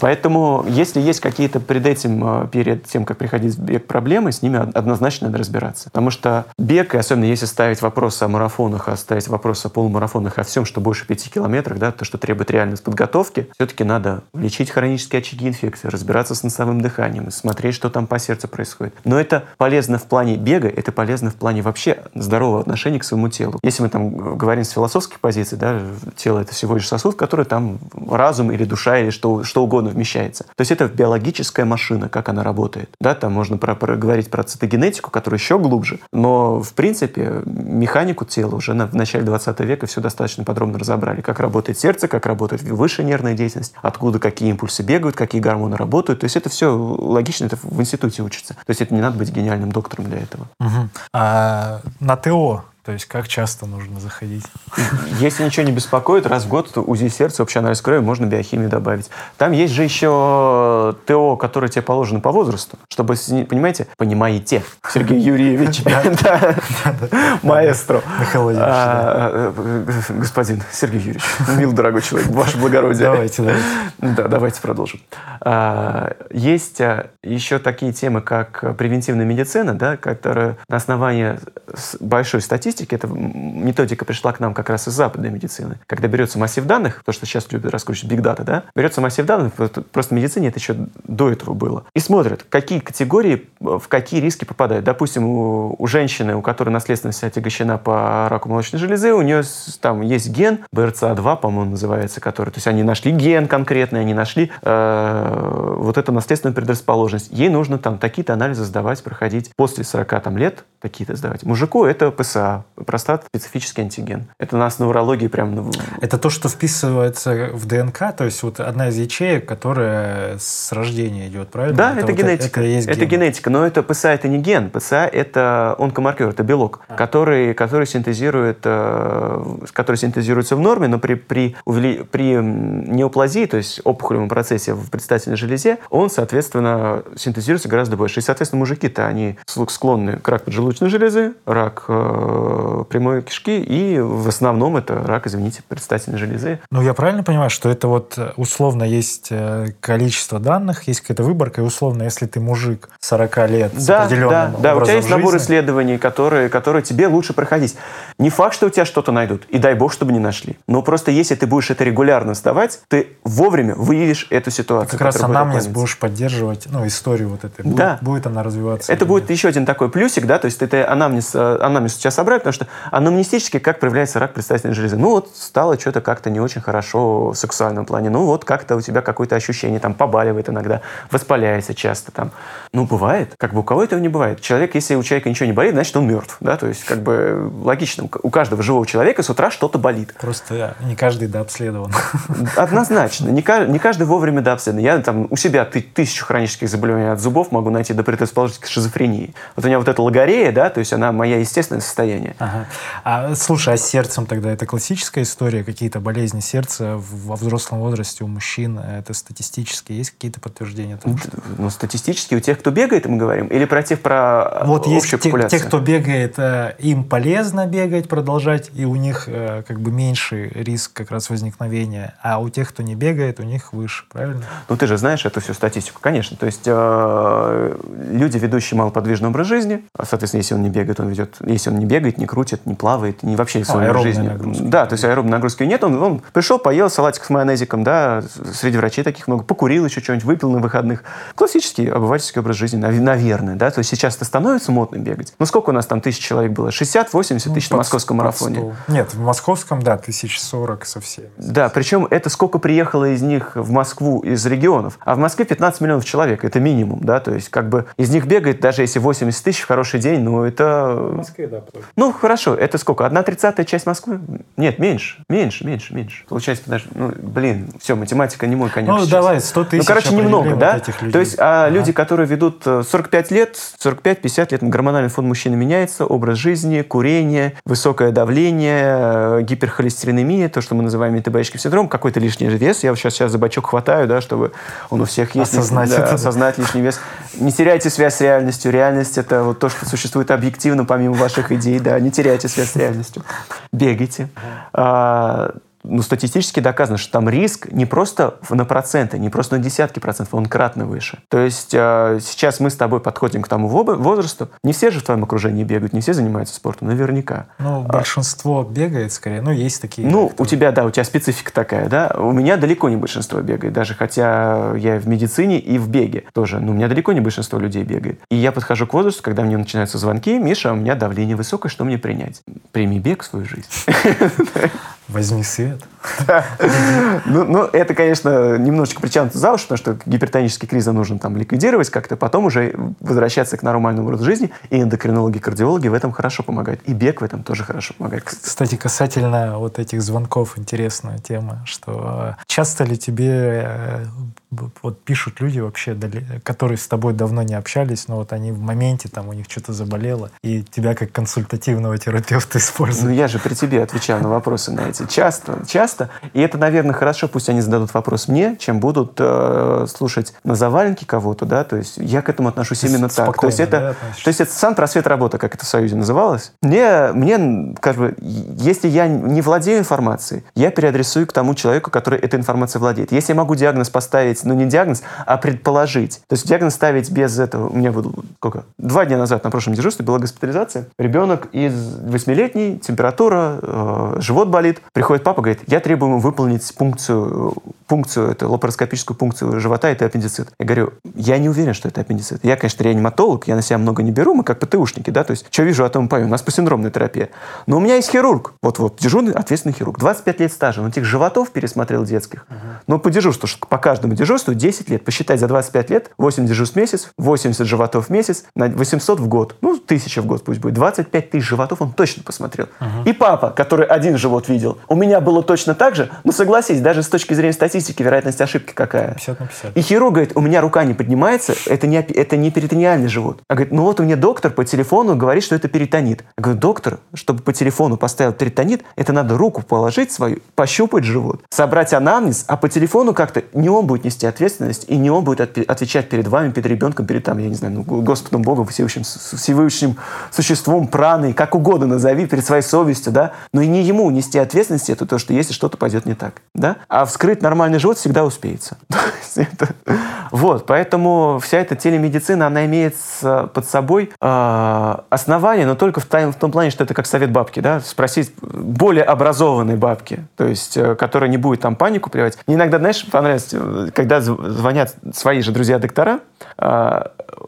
[SPEAKER 2] Поэтому, если есть какие-то перед этим, э, перед тем, как приходить в бег проблемы, с ними однозначно надо разбираться. Потому что бег, и особенно если ставить вопрос о марафонах, а ставить вопрос о полумарафонах, о всем, что больше пяти километров, да, то, что требует реальной подготовки, все-таки надо лечить хронические очаги инфекции, разбираться с носовым дыханием, смотреть, что там по сердцу происходит. Но это полезно в плане бега, это полезно в плане вообще здорового отношения к своему телу. Если мы там говорим с философской позиции, да, тело это всего лишь сосуд, в который там разум или душа или что, что угодно вмещается. То есть это биологическая машина, как она работает. Да, там можно про, про, говорить про цитогенетику, которая еще глубже. Но, в принципе, механику тела уже на, в начале 20 века все достаточно подробно разобрали. Как работает сердце, как работает высшая нервная деятельность, откуда какие импульсы бегают, какие гормоны работают. То есть это все логично, это в институте учится. То есть это не надо быть гениальным доктором для этого.
[SPEAKER 1] Угу. А на ТО то есть как часто нужно заходить?
[SPEAKER 2] Если ничего не беспокоит, раз в год УЗИ сердца, общий анализ крови, можно биохимию добавить. Там есть же еще ТО, которое тебе положено по возрасту, чтобы, понимаете, понимаете, Сергей Юрьевич, маэстро. А, господин Сергей Юрьевич, мил дорогой человек, ваше благородие.
[SPEAKER 1] Давайте, давайте.
[SPEAKER 2] Да, давайте продолжим. А, есть еще такие темы, как превентивная медицина, да, которая на основании большой статистики статистики, эта методика пришла к нам как раз из западной медицины. Когда берется массив данных, то, что сейчас любят раскручивать big data, да, берется массив данных, просто в медицине это еще до этого было, и смотрят, какие категории в какие риски попадают. Допустим, у, у женщины, у которой наследственность отягощена по раку молочной железы, у нее там есть ген, БРЦА2, по-моему, называется, который, то есть они нашли ген конкретный, они нашли э, вот эту наследственную предрасположенность. Ей нужно там такие-то анализы сдавать, проходить после 40 там, лет, такие-то сдавать. Мужику это ПСА, простат специфический антиген. Это у нас на урологии прям...
[SPEAKER 1] Это то, что вписывается в ДНК, то есть вот одна из ячеек, которая с рождения идет, правильно?
[SPEAKER 2] Да, это, это вот генетика. Это, это, это генетика, но это ПСА это не ген, ПСА это онкомаркер, это белок, а. который, который, синтезирует, э, который синтезируется в норме, но при, при, при неоплазии, то есть опухолевом процессе в предстательной железе, он, соответственно, синтезируется гораздо больше. И, соответственно, мужики-то, они склонны к раку поджелудочной железы, рак э, прямой кишки, и в основном это рак, извините, предстательной железы.
[SPEAKER 1] Ну, я правильно понимаю, что это вот э, условно есть э, количество данных, есть какая-то выборка, и условно, если ты мужик 40 лет с
[SPEAKER 2] да, определенным да, да, у тебя есть жизни. набор исследований, которые, которые тебе лучше проходить. Не факт, что у тебя что-то найдут, и дай бог, чтобы не нашли. Но просто если ты будешь это регулярно сдавать, ты вовремя выявишь эту ситуацию.
[SPEAKER 1] Как раз анамнез будешь поддерживать, ну, историю вот этой. Будет, да. будет она развиваться.
[SPEAKER 2] Это будет нет? еще один такой плюсик, да, то есть это анамнез, э, анамнез сейчас собрать, потому что анамнестически как проявляется рак предстательной железы. Ну вот стало что-то как-то не очень хорошо в сексуальном плане. Ну вот как-то у тебя какое-то ощущение, там побаливает иногда, воспаляется часто там. Ну бывает, как бы у кого этого не бывает. Человек, если у человека ничего не болит, значит он мертв, да, то есть как бы логично. У каждого живого человека с утра что-то болит.
[SPEAKER 1] Просто не каждый дообследован.
[SPEAKER 2] Однозначно. Не, не каждый вовремя дообследован. Я там у себя ты, тысячу хронических заболеваний от зубов могу найти до предрасположенности к шизофрении. Вот у меня вот эта логорея, да, то есть она моя естественное состояние.
[SPEAKER 1] Ага. А, слушай, а с сердцем тогда это классическая история? Какие-то болезни сердца во взрослом возрасте у мужчин? Это статистически? Есть какие-то подтверждения? Тому,
[SPEAKER 2] что... Ну, статистически у тех, кто бегает, мы говорим? Или про тех, про
[SPEAKER 1] вот общую есть популяцию? Те, те, кто бегает, э, им полезно бегать, продолжать, и у них э, как бы меньший риск как раз возникновения, а у тех, кто не бегает, у них выше, правильно?
[SPEAKER 2] Ну, ты же знаешь эту всю статистику, конечно. То есть э, люди, ведущие малоподвижный образ жизни, соответственно, если он не бегает, он ведет, если он не бегает, не крутит, не плавает, не вообще в своей а, жизни. Нагрузки. Да, то есть аэробной нагрузки нет. Он, он пришел, поел салатик с майонезиком, да, среди врачей таких много, покурил еще что-нибудь, выпил на выходных. Классический обывательский образ жизни, наверное, да, то есть сейчас это становится модным бегать. Ну, сколько у нас там тысяч человек было? 60-80 ну, тысяч на московском марафоне?
[SPEAKER 1] Нет, в московском, да, тысяч сорок совсем.
[SPEAKER 2] Да, причем это сколько приехало из них в Москву из регионов. А в Москве 15 миллионов человек, это минимум, да, то есть как бы из них бегает, даже если 80 тысяч в хороший день, ну это... В Москве, да. Ну, Ну, хорошо, это сколько? Одна тридцатая часть Москвы? Нет, меньше, меньше, меньше, меньше. Получается, подожди, ну, блин, все, математика не мой конек
[SPEAKER 1] Ну,
[SPEAKER 2] сейчас.
[SPEAKER 1] давай, 100 тысяч
[SPEAKER 2] Ну, короче, немного,
[SPEAKER 1] определим
[SPEAKER 2] да?
[SPEAKER 1] вот этих людей.
[SPEAKER 2] То есть, а
[SPEAKER 1] Ага.
[SPEAKER 2] люди, которые ведут э, 45 лет, 45-50 лет, гормональный фон мужчины меняется, образ жизни, курение, высокое давление, э, гиперхолестеринемия, то, что мы называем метаболический синдром, какой-то лишний вес. Я вот сейчас, сейчас за бачок хватаю, да, чтобы он у всех есть.
[SPEAKER 1] Осознать
[SPEAKER 2] Да,
[SPEAKER 1] это,
[SPEAKER 2] осознать лишний вес. Не теряйте связь с реальностью. Реальность – это вот то, что существует объективно, помимо ваших идей. Да, не теряйте связь с реальностью. Бегайте. А, ну, статистически доказано, что там риск не просто на проценты, не просто на десятки процентов, он кратно выше. То есть э, сейчас мы с тобой подходим к тому возрасту. Не все же в твоем окружении бегают, не все занимаются спортом, наверняка.
[SPEAKER 1] Ну, большинство бегает скорее. Ну, есть такие.
[SPEAKER 2] Ну,
[SPEAKER 1] кто-
[SPEAKER 2] у тебя, да, у тебя специфика такая, да. У меня далеко не большинство бегает, даже хотя я в медицине и в беге тоже. Но у меня далеко не большинство людей бегает. И я подхожу к возрасту, когда мне начинаются звонки, Миша, у меня давление высокое, что мне принять? Прими бег в свою жизнь.
[SPEAKER 1] Возьми свет.
[SPEAKER 2] Ну, ну, это, конечно, немножечко притянуто за уши, потому что гипертонический криз нужно там ликвидировать как-то, потом уже возвращаться к нормальному образу жизни. И эндокринологи, картиологи в этом хорошо помогают. И бег в этом тоже хорошо помогает.
[SPEAKER 1] Кстати, касательно вот этих звонков, интересная тема, что э, часто ли тебе э, вот пишут люди вообще, которые с тобой давно не общались, но вот они в моменте, там у них что-то заболело, и тебя как консультативного терапевта
[SPEAKER 2] Ну,
[SPEAKER 1] используют.
[SPEAKER 2] я же при тебе отвечаю на вопросы на эти. Часто, часто. И это, наверное, хорошо, пусть они зададут вопрос мне, чем будут э, слушать на заваленке кого-то, да, то есть я к этому отношусь
[SPEAKER 1] Ты
[SPEAKER 2] именно так. То есть, это,
[SPEAKER 1] да,
[SPEAKER 2] то есть это сам просвет работы, как это в Союзе называлось. Мне, мне, как бы, если я не владею информацией, я переадресую к тому человеку, который этой информацией владеет. Если я могу диагноз поставить, ну не диагноз, а предположить. То есть диагноз ставить без этого. У меня было сколько? Два дня назад на прошлом дежурстве была госпитализация. Ребенок из восьмилетний, температура, э, живот болит. Приходит папа, говорит, я требую ему выполнить пункцию, пункцию, это лапароскопическую пункцию живота, это аппендицит. Я говорю, я не уверен, что это аппендицит. Я, конечно, реаниматолог, я на себя много не беру, мы как ПТУшники, да, то есть, что вижу, о том пою. У нас посиндромная терапия. Но у меня есть хирург, вот-вот, дежурный, ответственный хирург, 25 лет стажа, он этих животов пересмотрел детских. Но по дежурству, что по каждому дежурству 10 лет, посчитай за 25 лет, 8 дежурств в месяц, 80 животов в месяц, на 800 в год, ну, 1000 в год пусть будет, 25 тысяч животов он точно посмотрел. И папа, который один живот видел, у меня было точно так же, ну, согласись, даже с точки зрения статистики, вероятность ошибки какая?
[SPEAKER 1] 50 на 50.
[SPEAKER 2] И хирург говорит, у меня рука не поднимается, это не, это не перитониальный живот. А говорит, ну вот у меня доктор по телефону говорит, что это перитонит. Я говорю, доктор, чтобы по телефону поставил перитонит, это надо руку положить свою, пощупать живот, собрать анамнез, а по телефону как-то не он будет нести ответственность, и не он будет отвечать перед вами, перед ребенком, перед там, я не знаю, ну, Господом Богом, всевышним, всевышним существом, праной, как угодно назови, перед своей совестью, да, но и не ему нести ответственность, это то, что если что-то пойдет не так, да, а вскрыть нормальный живот всегда успеется. Вот, поэтому вся эта телемедицина, она имеет под собой э, основание, но только в, том плане, что это как совет бабки, да, спросить более образованной бабки, то есть, э, которая не будет там панику приводить. Мне иногда, знаешь, понравилось, э, когда зв- звонят свои же друзья-доктора, э,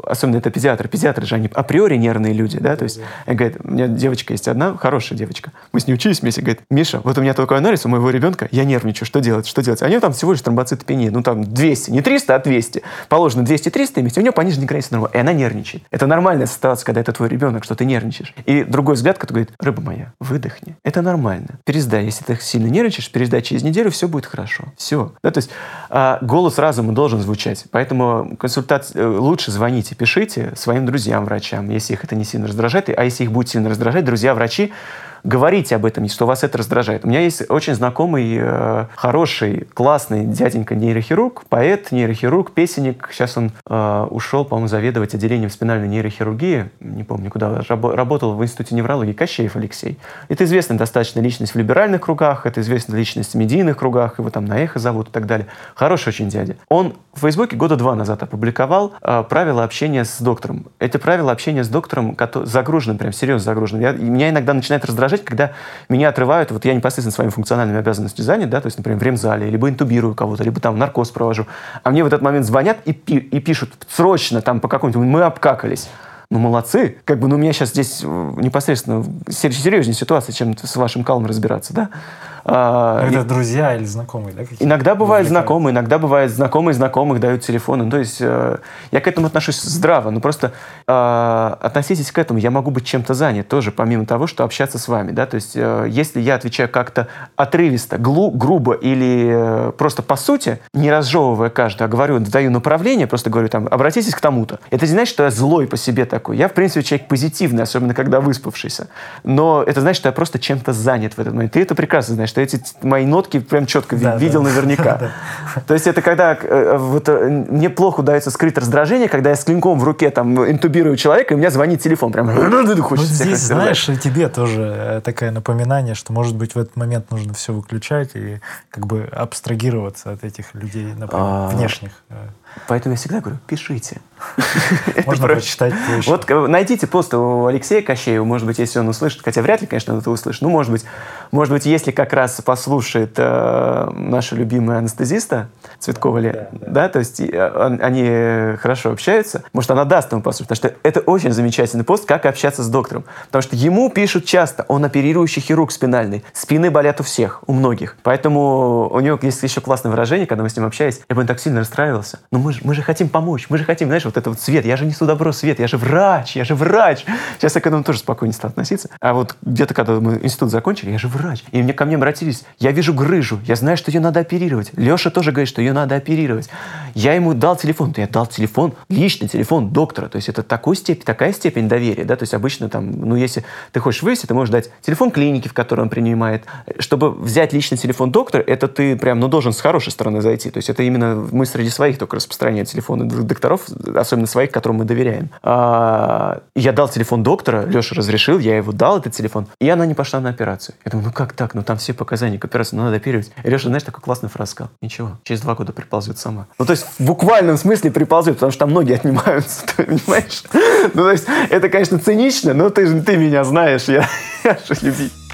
[SPEAKER 2] особенно это педиатры, педиатры же, они априори нервные люди, да, то есть, и говорит, у меня девочка есть одна, хорошая девочка, мы с ней учились вместе, говорит, Миша, вот у меня такой анализ у моего ребенка, я нервничаю, что делать, что делать? А у него там всего лишь тромбоцитопения, ну там 200, не 300, а 200. Положено 200-300 иметь, у него пониженная граница нормы, и она нервничает. Это нормальная ситуация, когда это твой ребенок, что ты нервничаешь. И другой взгляд, который говорит, рыба моя, выдохни, это нормально. Пересдай, если ты сильно нервничаешь, пересдай через неделю, все будет хорошо. Все. Да, то есть а, голос разума должен звучать. Поэтому консультация, лучше звоните, пишите своим друзьям, врачам, если их это не сильно раздражает. А если их будет сильно раздражать, друзья-врачи, говорите об этом, что вас это раздражает. У меня есть очень знакомый, э, хороший, классный дяденька нейрохирург, поэт, нейрохирург, песенник. Сейчас он э, ушел, по-моему, заведовать отделением спинальной нейрохирургии. Не помню, куда. Рабо- работал в Институте неврологии. Кощеев Алексей. Это известная достаточно личность в либеральных кругах, это известная личность в медийных кругах, его там на эхо зовут и так далее. Хороший очень дядя. Он в Фейсбуке года два назад опубликовал э, правила общения с доктором. Это правила общения с доктором загруженным, прям серьезно загруженным. Я- меня иногда начинает раздражать, когда меня отрывают, вот я непосредственно своими функциональными обязанностями занят, да, то есть, например, в ремзале, либо интубирую кого-то, либо там наркоз провожу, а мне в этот момент звонят и, пи- и пишут срочно там по какому-нибудь, мы обкакались. Ну, молодцы. Как бы, ну, у меня сейчас здесь э, непосредственно сер- серьезнее ситуация, чем с вашим калом разбираться, да?
[SPEAKER 1] А, это и... друзья или знакомые, да?
[SPEAKER 2] Иногда бывают знакомые, иногда бывает знакомые знакомых дают телефоны. Ну, то есть э, я к этому отношусь здраво, но просто э, относитесь к этому. Я могу быть чем-то занят тоже, помимо того, что общаться с вами, да. То есть э, если я отвечаю как-то отрывисто, глу, грубо или э, просто по сути, не разжевывая каждый, а говорю, даю направление, просто говорю там, обратитесь к тому-то. Это не значит, что я злой по себе такой. Я, в принципе, человек позитивный, особенно когда выспавшийся. Но это значит, что я просто чем-то занят в этот момент. Ты это прекрасно знаешь, что эти мои нотки прям четко да, видел да. наверняка. То есть это когда э, вот, э, мне плохо удается скрыть раздражение, когда я с клинком в руке там интубирую человека, и у меня звонит телефон. Прям
[SPEAKER 1] хочется здесь, знаешь, и тебе тоже э, такое напоминание, что, может быть, в этот момент нужно все выключать и как бы абстрагироваться от этих людей, например, а, внешних.
[SPEAKER 2] Поэтому я всегда говорю, пишите.
[SPEAKER 1] Можно прочитать
[SPEAKER 2] Вот найдите пост у Алексея Кощеева, может быть, если он услышит, хотя вряд ли, конечно, он это услышит, ну, может быть, может быть, если как раз послушает э, наша любимая анестезиста Цветкова ли, да, да. да, то есть э, они хорошо общаются, может, она даст ему послушать, потому что это очень замечательный пост, как общаться с доктором, потому что ему пишут часто, он оперирующий хирург спинальный, спины болят у всех, у многих, поэтому у него есть еще классное выражение, когда мы с ним общались, я бы так сильно расстраивался, но мы же, мы же хотим помочь, мы же хотим, знаешь, вот это вот свет, я же несу добро, свет, я же врач, я же врач. Сейчас я к этому тоже спокойнее стал относиться. А вот где-то, когда мы институт закончили, я же врач. И мне ко мне обратились, я вижу грыжу, я знаю, что ее надо оперировать. Леша тоже говорит, что ее надо оперировать. Я ему дал телефон, я дал телефон, личный телефон доктора. То есть это такой степень, такая степень доверия, да, то есть обычно там, ну, если ты хочешь вывести, ты можешь дать телефон клиники, в которой он принимает. Чтобы взять личный телефон доктора, это ты прям, ну, должен с хорошей стороны зайти. То есть это именно мы среди своих только распространяем телефоны докторов, особенно своих, которым мы доверяем. А, я дал телефон доктора, Леша разрешил, я его дал, этот телефон, и она не пошла на операцию. Я думаю, ну как так? Ну там все показания к операции, ну надо оперировать. И Леша, знаешь, такой классный фраз сказал. Ничего, через два года приползет сама. Ну то есть в буквальном смысле приползет, потому что там ноги отнимаются, ты понимаешь? Ну то есть это, конечно, цинично, но ты же ты меня знаешь, я, я же любитель.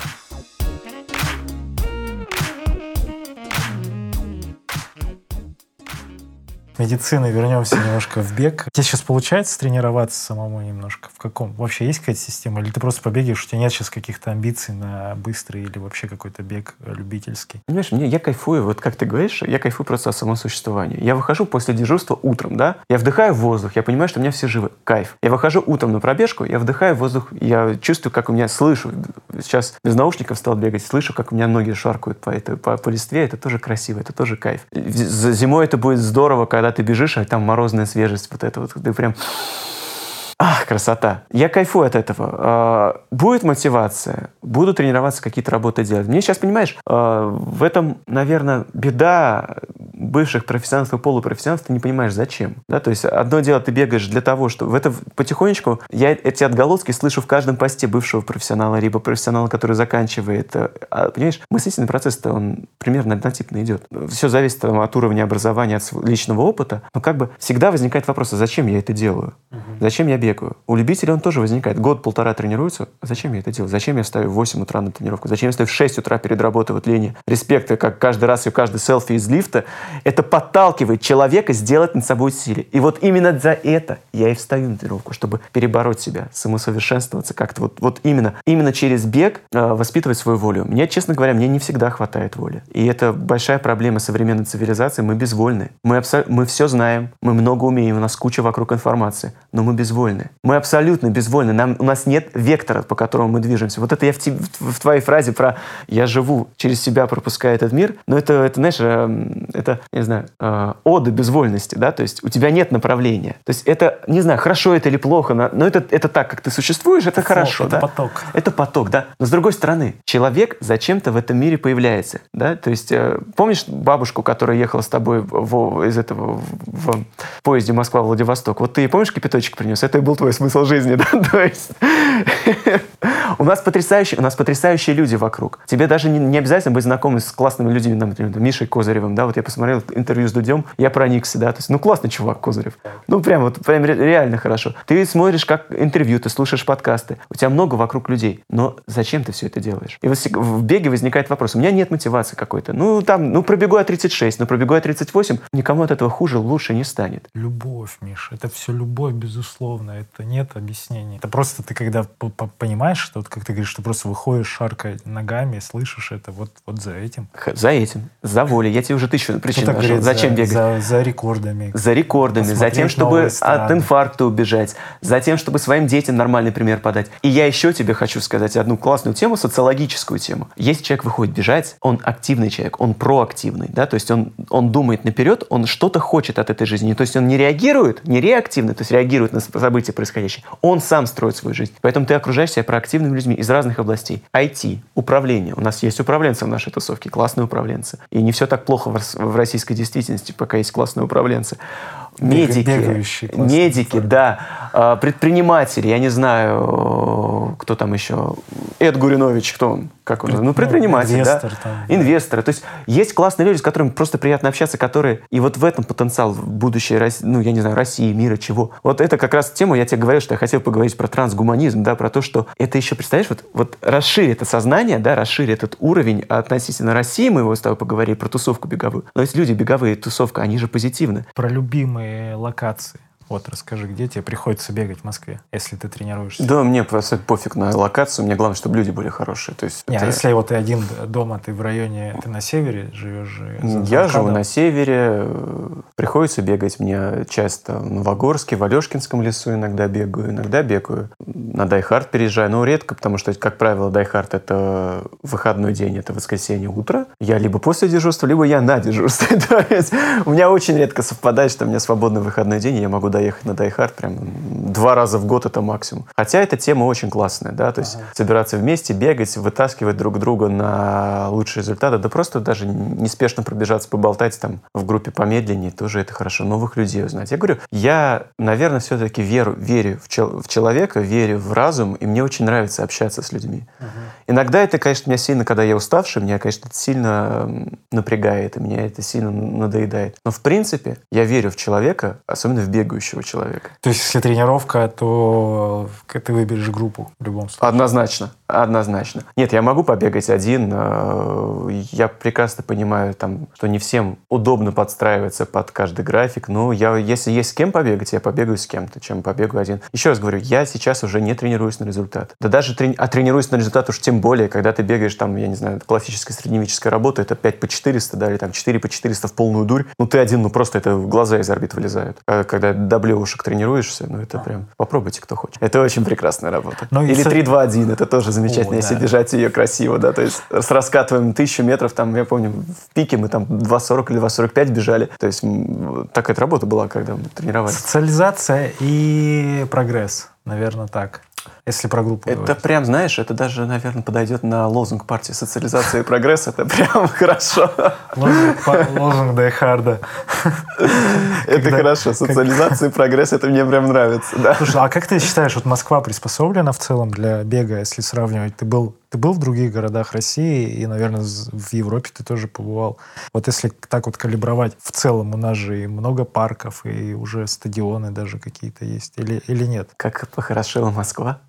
[SPEAKER 1] Медицины вернемся немножко в бег. Тебе сейчас получается тренироваться самому немножко? В каком? Вообще есть какая-то система? Или ты просто побегаешь, у тебя нет сейчас каких-то амбиций на быстрый или вообще какой-то бег любительский?
[SPEAKER 2] Понимаешь, мне, я кайфую, вот как ты говоришь, я кайфую просто от самого. Я выхожу после дежурства утром, да, я вдыхаю воздух, я понимаю, что у меня все живы, кайф. Я выхожу утром на пробежку, я вдыхаю воздух, я чувствую, как у меня слышу, сейчас без наушников стал бегать, слышу, как у меня ноги шаркают по, этой, по, по листве, это тоже красиво, это тоже кайф. Зимой это будет здорово, когда ты бежишь, а там морозная свежесть, вот это вот, ты прям Ах, красота. Я кайфую от этого. А, будет мотивация, буду тренироваться, какие-то работы делать. Мне сейчас, понимаешь, а, в этом, наверное, беда бывших профессионалов и полупрофессионалов, ты не понимаешь, зачем. Да? То есть одно дело, ты бегаешь для того, что... В это потихонечку я эти отголоски слышу в каждом посте бывшего профессионала, либо профессионала, который заканчивает. А, понимаешь, мыслительный процесс-то, он примерно однотипно идет. Все зависит там, от уровня образования, от личного опыта. Но как бы всегда возникает вопрос, а зачем я это делаю? Зачем я бегаю? У любителей он тоже возникает. Год-полтора тренируется. Зачем я это делаю? Зачем я встаю в 8 утра на тренировку? Зачем я встаю в 6 утра перед работой? Вот лени респекта, как каждый раз и каждый селфи из лифта. Это подталкивает человека сделать над собой усилие. И вот именно за это я и встаю на тренировку, чтобы перебороть себя, самосовершенствоваться как-то. Вот, вот именно, именно через бег э, воспитывать свою волю. Мне, честно говоря, мне не всегда хватает воли. И это большая проблема современной цивилизации. Мы безвольны. Мы, абсо- мы все знаем, мы много умеем, у нас куча вокруг информации, но мы безвольны. Мы абсолютно безвольны. Нам, у нас нет вектора, по которому мы движемся. Вот это я в, в, в твоей фразе про «я живу через себя, пропуская этот мир», но это, это знаешь, э, это, не знаю, э, ода безвольности, да, то есть у тебя нет направления. То есть это, не знаю, хорошо это или плохо, но это, это так, как ты существуешь, это, это хорошо,
[SPEAKER 1] флот,
[SPEAKER 2] да.
[SPEAKER 1] Это поток.
[SPEAKER 2] Это поток, да. Но с другой стороны, человек зачем-то в этом мире появляется, да, то есть э, помнишь бабушку, которая ехала с тобой в, из этого в, в поезде Москва-Владивосток? Вот ты помнишь кипяточек принес? Это был твой смысл жизни, да, то есть у нас потрясающие, у нас потрясающие люди вокруг. Тебе даже не, не обязательно быть знакомым с классными людьми, например, Мишей Козыревым, да, вот я посмотрел интервью с Дудем, я проникся, да, то есть, ну, классный чувак Козырев. Ну, прям вот, прям реально хорошо. Ты смотришь как интервью, ты слушаешь подкасты, у тебя много вокруг людей, но зачем ты все это делаешь? И в беге возникает вопрос, у меня нет мотивации какой-то. Ну, там, ну, пробегу я 36, ну, пробегу я 38, никому от этого хуже, лучше не станет.
[SPEAKER 1] Любовь, Миша, это все любовь, безусловно, это нет объяснений. Это просто ты когда понимаешь, что, вот, как ты говоришь, что просто выходишь, шаркой ногами, слышишь это, вот, вот за этим.
[SPEAKER 2] За этим, за волей. Я тебе уже тысячу причин нашел. Говорит, Зачем
[SPEAKER 1] за,
[SPEAKER 2] бегать?
[SPEAKER 1] За, за рекордами.
[SPEAKER 2] За рекордами, за тем, чтобы от инфаркта убежать, за тем, чтобы своим детям нормальный пример подать. И я еще тебе хочу сказать одну классную тему, социологическую тему. Если человек выходит бежать, он активный человек, он проактивный, да, то есть он, он думает наперед, он что-то хочет от этой жизни. То есть он не реагирует, не реактивный, то есть реагирует на события происходящие. Он сам строит свою жизнь. Поэтому ты окружаешь себя проактивными людьми из разных областей. IT, управление. У нас есть управленцы в нашей тусовке, классные управленцы. И не все так плохо в российской действительности, пока есть классные управленцы медики, медики, да, а, предприниматели, я не знаю, кто там еще, Эд Гуринович, кто он? Как он? Ну, предприниматель, инвестор, да? Там, Инвесторы. То есть есть классные люди, с которыми просто приятно общаться, которые... И вот в этом потенциал будущее, ну, я не знаю, России, мира, чего. Вот это как раз тема, я тебе говорил, что я хотел поговорить про трансгуманизм, да, про то, что это еще, представляешь, вот, вот расширит это сознание, да, расширит этот уровень относительно России, мы его с тобой поговорили, про тусовку беговую. Но есть люди беговые, тусовка, они же позитивны.
[SPEAKER 1] Про любимые локации. Вот расскажи, где тебе приходится бегать в Москве, если ты тренируешься?
[SPEAKER 2] Да, мне просто пофиг на локацию, мне главное, чтобы люди были хорошие. То есть
[SPEAKER 1] Не, а это... а если вот ты один дома, ты в районе, ты на севере живешь?
[SPEAKER 2] Я живу на севере, приходится бегать мне часто в Новогорске, в Алешкинском лесу иногда бегаю, иногда бегаю. На Дайхард переезжаю, но редко, потому что, как правило, Дайхард — это выходной день, это воскресенье утро. Я либо после дежурства, либо я на дежурстве. То есть у меня очень редко совпадает, что у меня свободный выходной день, и я могу доехать на Дайхард прям два раза в год это максимум. Хотя эта тема очень классная, да, то есть ага. собираться вместе, бегать, вытаскивать друг друга на лучшие результаты, да просто даже неспешно пробежаться, поболтать там в группе помедленнее, тоже это хорошо. Новых людей узнать. Я говорю, я, наверное, все-таки верю, верю в, чел в человека, верю в разум, и мне очень нравится общаться с людьми. Ага. Иногда это, конечно, меня сильно, когда я уставший, меня, конечно, это сильно напрягает, и меня это сильно надоедает. Но, в принципе, я верю в человека, особенно в бегающего бегающего человека.
[SPEAKER 1] То есть, если тренировка, то ты выберешь группу в любом случае?
[SPEAKER 2] Однозначно. Однозначно. Нет, я могу побегать один. Э, я прекрасно понимаю, там, что не всем удобно подстраиваться под каждый график. Но я, если есть с кем побегать, я побегаю с кем-то, чем побегаю один. Еще раз говорю, я сейчас уже не тренируюсь на результат. Да даже трени... а тренируюсь на результат уж тем более, когда ты бегаешь там, я не знаю, классическая средневеческая работа, это 5 по 400, да, или там 4 по 400 в полную дурь. Ну ты один, ну просто это глаза из орбит вылезают. А когда до блевушек тренируешься, ну это прям попробуйте, кто хочет. Это очень прекрасная работа. Ну, Или 3-2-1, это тоже замечательно, О, если да. держать ее красиво, да, то есть с раскатываем тысячу метров, там, я помню, в пике мы там 2.40 или 2.45 бежали, то есть так эта работа была, когда мы тренировались.
[SPEAKER 1] Социализация и прогресс, наверное, так. Если про группу
[SPEAKER 2] Это говорить. прям, знаешь, это даже, наверное, подойдет на лозунг партии социализации и прогресс. Это прям хорошо.
[SPEAKER 1] Лозунг Дайхарда.
[SPEAKER 2] Это хорошо. Социализация и прогресс, это мне прям нравится.
[SPEAKER 1] Слушай, а как ты считаешь, вот Москва приспособлена в целом для бега, если сравнивать? Ты был ты был в других городах России, и, наверное, в Европе ты тоже побывал. Вот если так вот калибровать, в целом у нас же и много парков, и уже стадионы даже какие-то есть, или, или нет?
[SPEAKER 2] Как похорошела Москва.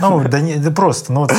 [SPEAKER 1] Ну, да не, да просто, ну, вот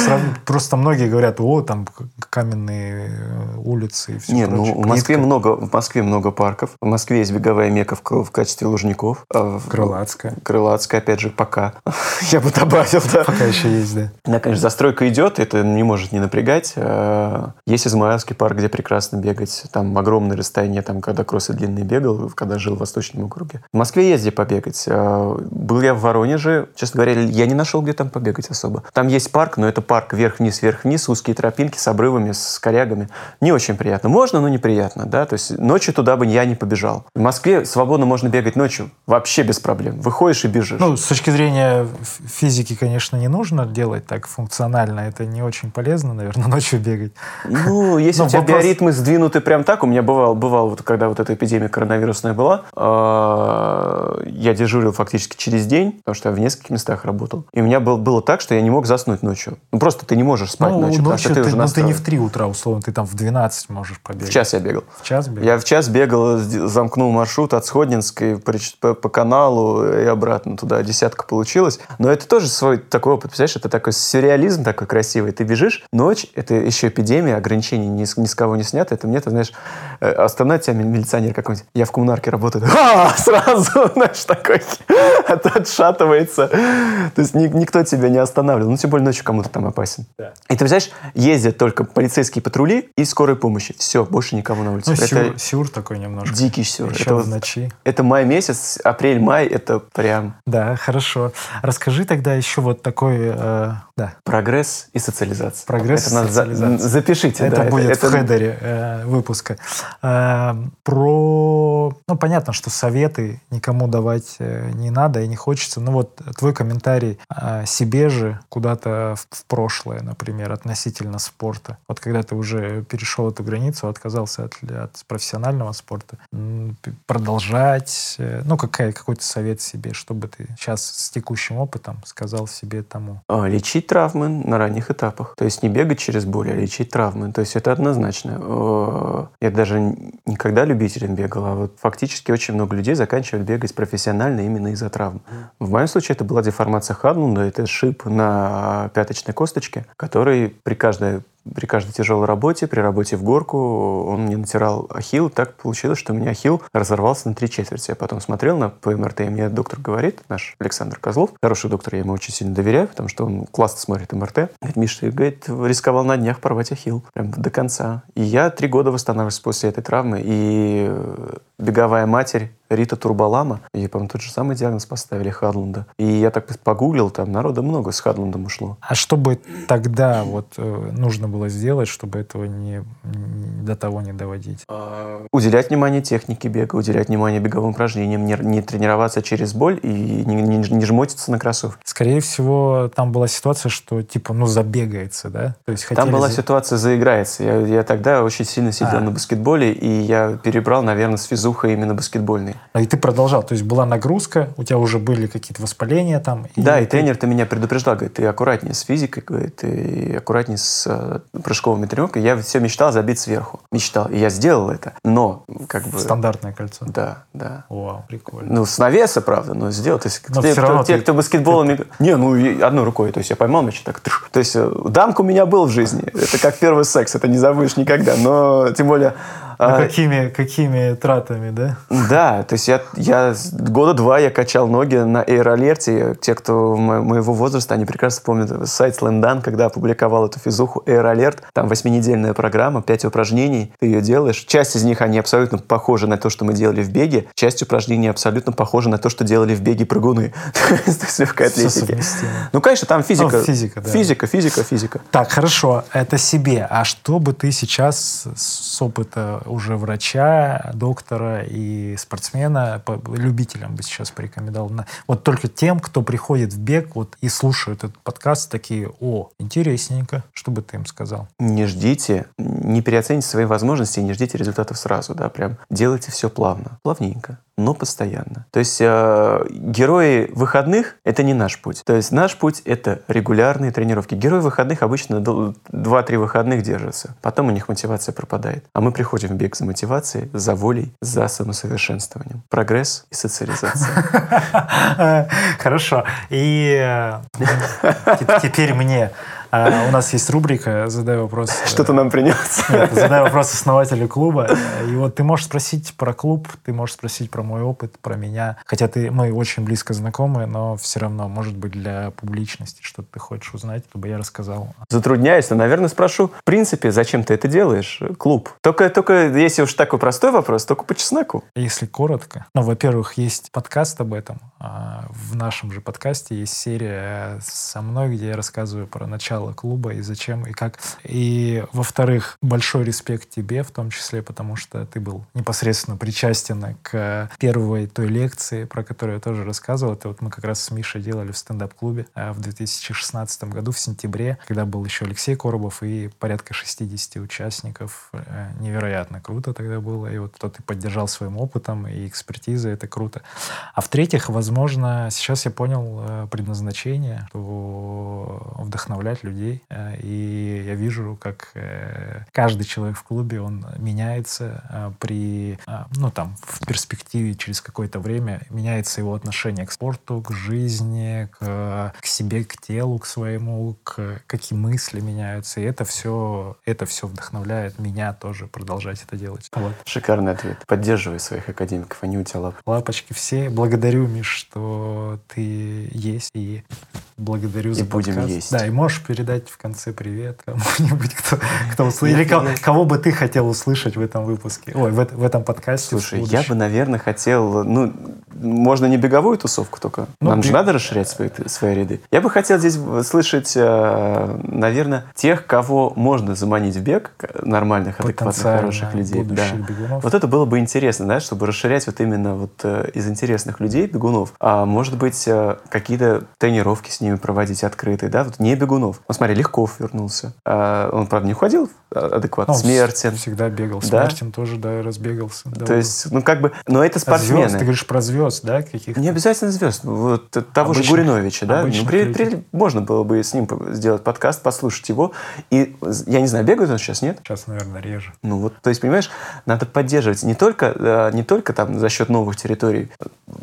[SPEAKER 1] просто многие говорят, о, там каменные э, улицы и все
[SPEAKER 2] Нет, ну, в Москве много, в Москве много парков. В Москве есть беговая мека в, в качестве лужников.
[SPEAKER 1] А Крылатская.
[SPEAKER 2] Крылатская, опять же, пока. Я бы добавил, да.
[SPEAKER 1] Пока еще есть, да.
[SPEAKER 2] Да, конечно, застройка идет, это не может не напрягать. А, есть Измаилский парк, где прекрасно бегать. Там огромное расстояние, там, когда кроссы длинные бегал, когда жил в Восточном округе. В Москве есть где побегать. А, был я в Воронеже. Честно говоря, я не нашел, где там побегать особо. Там есть парк, но это парк вверх-вниз, вверх-вниз, узкие тропинки с обрывами, с корягами. Не очень приятно. Можно, но неприятно, да. То есть ночью туда бы я не побежал. В Москве свободно можно бегать ночью. Вообще без проблем. Выходишь и бежишь.
[SPEAKER 1] Ну, с точки зрения физики, конечно, не нужно делать так функционально. Это не очень полезно, наверное, ночью бегать.
[SPEAKER 2] Ну, если у тебя вопрос... биоритмы сдвинуты прям так, у меня бывал, бывал вот когда вот эта эпидемия коронавирусная была, а, я дежурил фактически через день, потому что я в нескольких местах работал. И у меня был, было так, так, что я не мог заснуть ночью. Ну, просто ты не можешь спать
[SPEAKER 1] ну,
[SPEAKER 2] ночью,
[SPEAKER 1] потому
[SPEAKER 2] что ты
[SPEAKER 1] ты,
[SPEAKER 2] уже
[SPEAKER 1] ну, ты не
[SPEAKER 2] настроен.
[SPEAKER 1] в 3 утра, условно, ты там в 12 можешь побегать.
[SPEAKER 2] В час я бегал.
[SPEAKER 1] В час бегал?
[SPEAKER 2] Я в час бегал, замкнул маршрут от Сходнинской по, по каналу и обратно туда. Десятка получилось. Но это тоже свой такой опыт. Представляешь, это такой сюрреализм такой красивый. Ты бежишь, ночь, это еще эпидемия, ограничений ни с, ни с кого не снято. Это мне, ты знаешь, э, остановит тебя милиционер какой-нибудь. Я в коммунарке работаю. Ха! Сразу, знаешь, такой от- отшатывается. То есть ни- никто тебя не останавливал. Ну, тем более ночью кому-то там опасен.
[SPEAKER 1] Да.
[SPEAKER 2] И ты знаешь, ездят только полицейские патрули и скорой помощи. Все, больше никого на улице.
[SPEAKER 1] Ну,
[SPEAKER 2] это
[SPEAKER 1] сюр, сюр такой немножко.
[SPEAKER 2] дикий сюр.
[SPEAKER 1] Еще
[SPEAKER 2] Это,
[SPEAKER 1] в ночи.
[SPEAKER 2] это май месяц, апрель-май, это прям
[SPEAKER 1] Да, хорошо. Расскажи тогда еще вот такой, э, да,
[SPEAKER 2] прогресс и социализация.
[SPEAKER 1] Прогресс
[SPEAKER 2] это
[SPEAKER 1] и
[SPEAKER 2] надо за-
[SPEAKER 1] социализация.
[SPEAKER 2] запишите.
[SPEAKER 1] это
[SPEAKER 2] да,
[SPEAKER 1] будет
[SPEAKER 2] это-
[SPEAKER 1] в хедере э, выпуска. Э, про, ну понятно, что советы никому давать э, не надо и не хочется. Ну вот твой комментарий э, себе же куда-то в, прошлое, например, относительно спорта. Вот когда ты уже перешел эту границу, отказался от, от профессионального спорта, продолжать, э, ну какая, какой-то совет себе, чтобы ты сейчас с текущим опытом сказал себе тому.
[SPEAKER 2] А, Лечить травмы на ранних этапах. То есть не бегать через боль, а лечить травмы. То есть это однозначно. Э, Я даже никогда любителем бегал, а вот фактически очень много людей заканчивают бегать профессионально именно из-за травм. В моем случае это была деформация Хадлунда, это шип на пяточной косточке, который при каждой при каждой тяжелой работе, при работе в горку, он мне натирал ахилл. Так получилось, что у меня ахилл разорвался на три четверти. Я потом смотрел на ПМРТ, и мне доктор говорит, наш Александр Козлов, хороший доктор, я ему очень сильно доверяю, потому что он классно смотрит МРТ. Говорит, Миш, ты, говорит, рисковал на днях порвать ахилл. Прям до конца. И я три года восстанавливался после этой травмы. И беговая матерь Рита Турбалама, ей, по-моему, тот же самый диагноз поставили Хадлунда. И я так погуглил, там народа много с Хадлундом ушло.
[SPEAKER 1] А что бы тогда вот э, нужно было сделать, чтобы этого не, не- до того не доводить?
[SPEAKER 2] Уделять внимание технике бега, уделять внимание беговым упражнениям, не, не тренироваться через боль и не, не- не жмотиться на кроссовки.
[SPEAKER 1] Скорее всего, там была ситуация, что типа, ну, забегается, да? То есть
[SPEAKER 2] Там
[SPEAKER 1] хотели
[SPEAKER 2] была
[SPEAKER 1] за-
[SPEAKER 2] ситуация заиграется. Я, я тогда очень сильно сидел
[SPEAKER 1] А.
[SPEAKER 2] на баскетболе, и я перебрал, наверное, с физухой именно баскетбольный.
[SPEAKER 1] А, И ты продолжал, то есть была нагрузка, у тебя уже были какие-то воспаления там.
[SPEAKER 2] Да, и
[SPEAKER 1] ты-
[SPEAKER 2] тренер-то меня предупреждал, говорит, ты аккуратнее с физикой, говорит, и аккуратнее с э, прыжковыми тренировками. Я все мечтал забить сверху. Мечтал. И я сделал это. Но, как бы...
[SPEAKER 1] Стандартное кольцо.
[SPEAKER 2] Да, да.
[SPEAKER 1] Вау, прикольно.
[SPEAKER 2] Ну, с навеса, правда, но сделал. То есть,
[SPEAKER 1] Но
[SPEAKER 2] те,
[SPEAKER 1] всё равно
[SPEAKER 2] кто, те,
[SPEAKER 1] ты-
[SPEAKER 2] кто баскетболом... игр- Не, ну, и одной рукой. То есть, я поймал мяч и так... То есть, э, дамка у меня был в жизни. Это как первый секс, это не забудешь никогда. Но, тем более...
[SPEAKER 1] Ну,
[SPEAKER 2] а,
[SPEAKER 1] какими, какими тратами, да?
[SPEAKER 2] Да, то есть я, я года два я качал ноги на Air Те, кто мо- моего возраста, они прекрасно помнят сайт Slendan, когда опубликовал эту физуху Air Alert. Там восьминедельная программа, пять упражнений, ты ее делаешь. Часть из них, они абсолютно похожи на то, что мы делали в беге. Часть упражнений абсолютно похожи на то, что делали в беге прыгуны. С легкой атлетики. Ну, конечно, там физика.
[SPEAKER 1] Ну, физика, да.
[SPEAKER 2] Физика, физика, физика.
[SPEAKER 1] Так, хорошо, это себе. А что бы ты сейчас с опыта уже врача, доктора и спортсмена, по- любителям бы сейчас порекомендовал? Вот только тем, кто приходит в бег вот, и слушают этот подкаст, такие, о, интересненько. Что бы ты им сказал?
[SPEAKER 2] не ждите, не переоцените свои возможности не ждите результатов сразу, да, прям делайте все плавно, плавненько, но постоянно. То есть э, герои выходных — это не наш путь. То есть наш путь — это регулярные тренировки. Герои выходных обычно дол- 2-3 выходных держатся, потом у них мотивация пропадает. А мы приходим в бег за мотивацией, за волей, за самосовершенствованием. Прогресс и социализация.
[SPEAKER 1] Хорошо. И э, те- теперь мне. А, У нас есть рубрика «Задай вопрос». э,
[SPEAKER 2] Что-то нам принес.
[SPEAKER 1] Нет, задай вопрос основателю клуба. И вот ты можешь спросить про клуб, ты можешь спросить про мой опыт, про меня. Хотя ты, мы очень близко знакомы, но все равно, может быть, для публичности что-то ты хочешь узнать, чтобы я рассказал.
[SPEAKER 2] Затрудняюсь, но, наверное, спрошу, в принципе, зачем ты это делаешь, клуб? Только, только если уж такой простой вопрос, только по чесноку.
[SPEAKER 1] Если коротко, ну, во-первых, есть подкаст об этом. а В нашем же подкасте есть серия со мной, где я рассказываю про начало начала клуба и зачем, и как. И, во-вторых, большой респект тебе в том числе, потому что ты был непосредственно причастен к первой той лекции, про которую я тоже рассказывал. Это вот мы как раз с Мишей делали в стендап-клубе э, в 2016 году, в сентябре, когда был еще Алексей Коробов и порядка 60 участников. Э, невероятно круто тогда было. И вот кто ты поддержал своим опытом и экспертизой, это круто. А в-третьих, возможно, сейчас я понял э, предназначение, что вдохновлять людей. И я вижу, как каждый человек в клубе, он меняется при, ну там, в перспективе через какое-то время меняется его отношение к спорту, к жизни, к, к себе, к телу, к своему, к какие мысли меняются. И это все, это все вдохновляет меня тоже продолжать это делать.
[SPEAKER 2] Вот. Шикарный ответ. Поддерживай своих академиков, они у тебя лапы.
[SPEAKER 1] Лапочки все. Благодарю, Миш, что ты есть. И благодарю и за
[SPEAKER 2] будем
[SPEAKER 1] подкаст.
[SPEAKER 2] есть.
[SPEAKER 1] Да, и можешь передать в конце привет кому-нибудь, кто, кто услышит. Или кого, кого бы ты хотел услышать в этом выпуске, ой, в, в этом подкасте.
[SPEAKER 2] Слушай, я бы, наверное, хотел, ну, можно не беговую тусовку только. Ну, Нам бег... же надо расширять свои, свои ряды. Я бы хотел здесь слышать, э, наверное, тех, кого можно заманить в бег, нормальных, адекватных, хороших людей. Да. Бегунов. Вот это было бы интересно, да, чтобы расширять вот именно вот э, из интересных людей бегунов. А может быть, э, какие-то тренировки с ними проводить открытые, да, вот не бегунов. Ну, смотри, Легков вернулся. А, он, правда, не уходил адекватно. Ну, Смертин.
[SPEAKER 1] Всегда бегал. Да? Смертин тоже, да, разбегался.
[SPEAKER 2] То есть, ну, как бы, но это спортсмены. А
[SPEAKER 1] звезд, ты говоришь про звезд, да, каких-то?
[SPEAKER 2] Не обязательно звезд. Вот того обычных, же Гуриновича, да. Ну, при, при, можно было бы с ним сделать подкаст, послушать его. И, я не знаю, бегает он сейчас, нет?
[SPEAKER 1] Сейчас, наверное, реже.
[SPEAKER 2] Ну, вот, то есть, понимаешь, надо поддерживать не только, э, не только там за счет новых территорий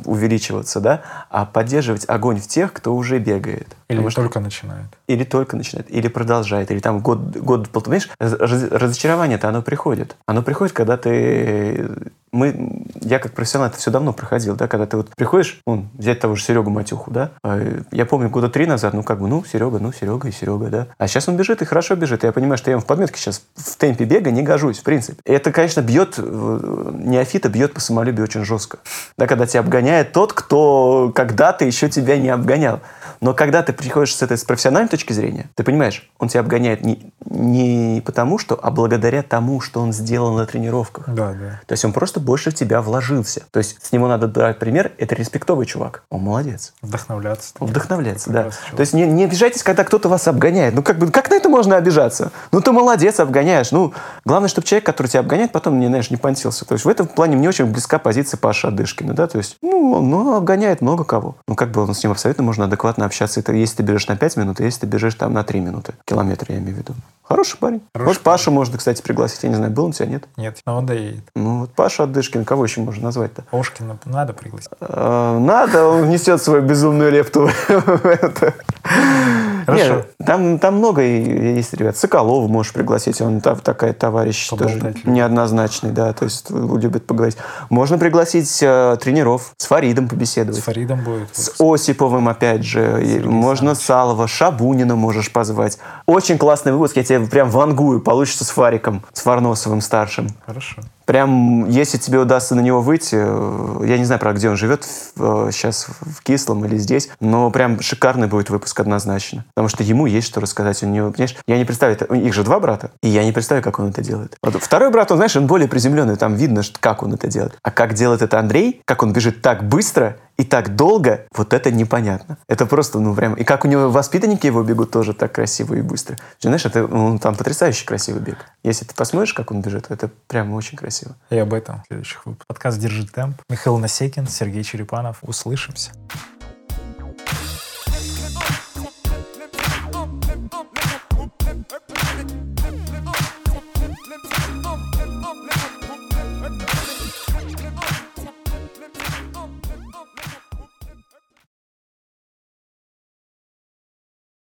[SPEAKER 2] увеличиваться, да, а поддерживать огонь в тех, кто уже бегает.
[SPEAKER 1] Или Потому только что... начинает.
[SPEAKER 2] Или только начинает, или продолжает, или там год, год, понимаешь, разочарование-то оно приходит. Оно приходит, когда ты мы, я как профессионал это все давно проходил, да, когда ты вот приходишь, он, взять того же Серегу Матюху, да, а, я помню года три назад, ну как бы, ну Серега, ну Серега и Серега, да, а сейчас он бежит и хорошо бежит, я понимаю, что я ему в подметке сейчас в темпе бега не гожусь, в принципе. Это, конечно, бьет, э, неофита бьет по самолюбию очень жестко, да, когда тебя обгоняет тот, кто когда-то еще тебя не обгонял. Но когда ты приходишь с этой с профессиональной точки зрения, ты понимаешь, он тебя обгоняет не, не потому что, а благодаря тому, что он сделал на тренировках.
[SPEAKER 1] Да, да.
[SPEAKER 2] То есть он просто больше в тебя вложился. То есть с него надо брать пример. Это респектовый чувак. Он молодец.
[SPEAKER 1] Вдохновляться.
[SPEAKER 2] Вдохновляться, да. То есть не, не обижайтесь, когда кто-то вас обгоняет. Ну как бы, как на это можно обижаться? Ну ты молодец, обгоняешь. Ну, главное, чтобы человек, который тебя обгоняет, потом не, знаешь, не понтился. То есть в этом плане мне очень близка позиция Паши Адышкина, да, то есть, ну, он ну, обгоняет много кого. Ну, как бы он с ним абсолютно можно адекватно общаться. Это если ты бежишь на 5 минут, а если ты бежишь там на 3 минуты. Километр, я имею в виду. Хороший парень. Хороший Может, парень. Паша можно, кстати, пригласить. Я не знаю, был он у тебя, нет?
[SPEAKER 1] Нет, но он доедет.
[SPEAKER 2] Ну, вот Паша Адышкин, кого еще можно назвать-то?
[SPEAKER 1] Ошкина надо пригласить?
[SPEAKER 2] А, надо, он внесет свою безумную лепту в это. Хорошо. Нет, там, там много есть ребят. Соколова можешь пригласить, он там такая товарищ тоже неоднозначный, да, то есть любит поговорить. Можно пригласить э, тренеров, с Фаридом побеседовать.
[SPEAKER 1] С Фаридом будет.
[SPEAKER 2] С Осиповым, опять же. Сергей можно. Салова, Шабунина можешь позвать. Очень классный выпуск, я тебе прям вангую, получится с Фариком, с Варносовым старшим.
[SPEAKER 1] Хорошо
[SPEAKER 2] прям, если тебе удастся на него выйти, э, я не знаю, про где он живет сейчас в Кислом или здесь, но прям шикарный будет выпуск однозначно. Потому что ему есть что рассказать. У него, понимаешь, я не представляю, их же два брата, и я не представляю, как он это делает. Вот второй брат, он, знаешь, он более приземленный, там видно, как он это делает. А как делает это Андрей, как он бежит так быстро, и так долго, вот это непонятно. Это просто, ну, прям... И как у него воспитанники его бегут тоже так красиво и быстро. Знаешь, это ну, там потрясающий красивый бег. Если ты посмотришь, как он бежит, это прям очень красиво.
[SPEAKER 1] И об этом в следующих выпусках. Подкаст «Держи темп». Михаил Насекин, Сергей Черепанов. Услышимся.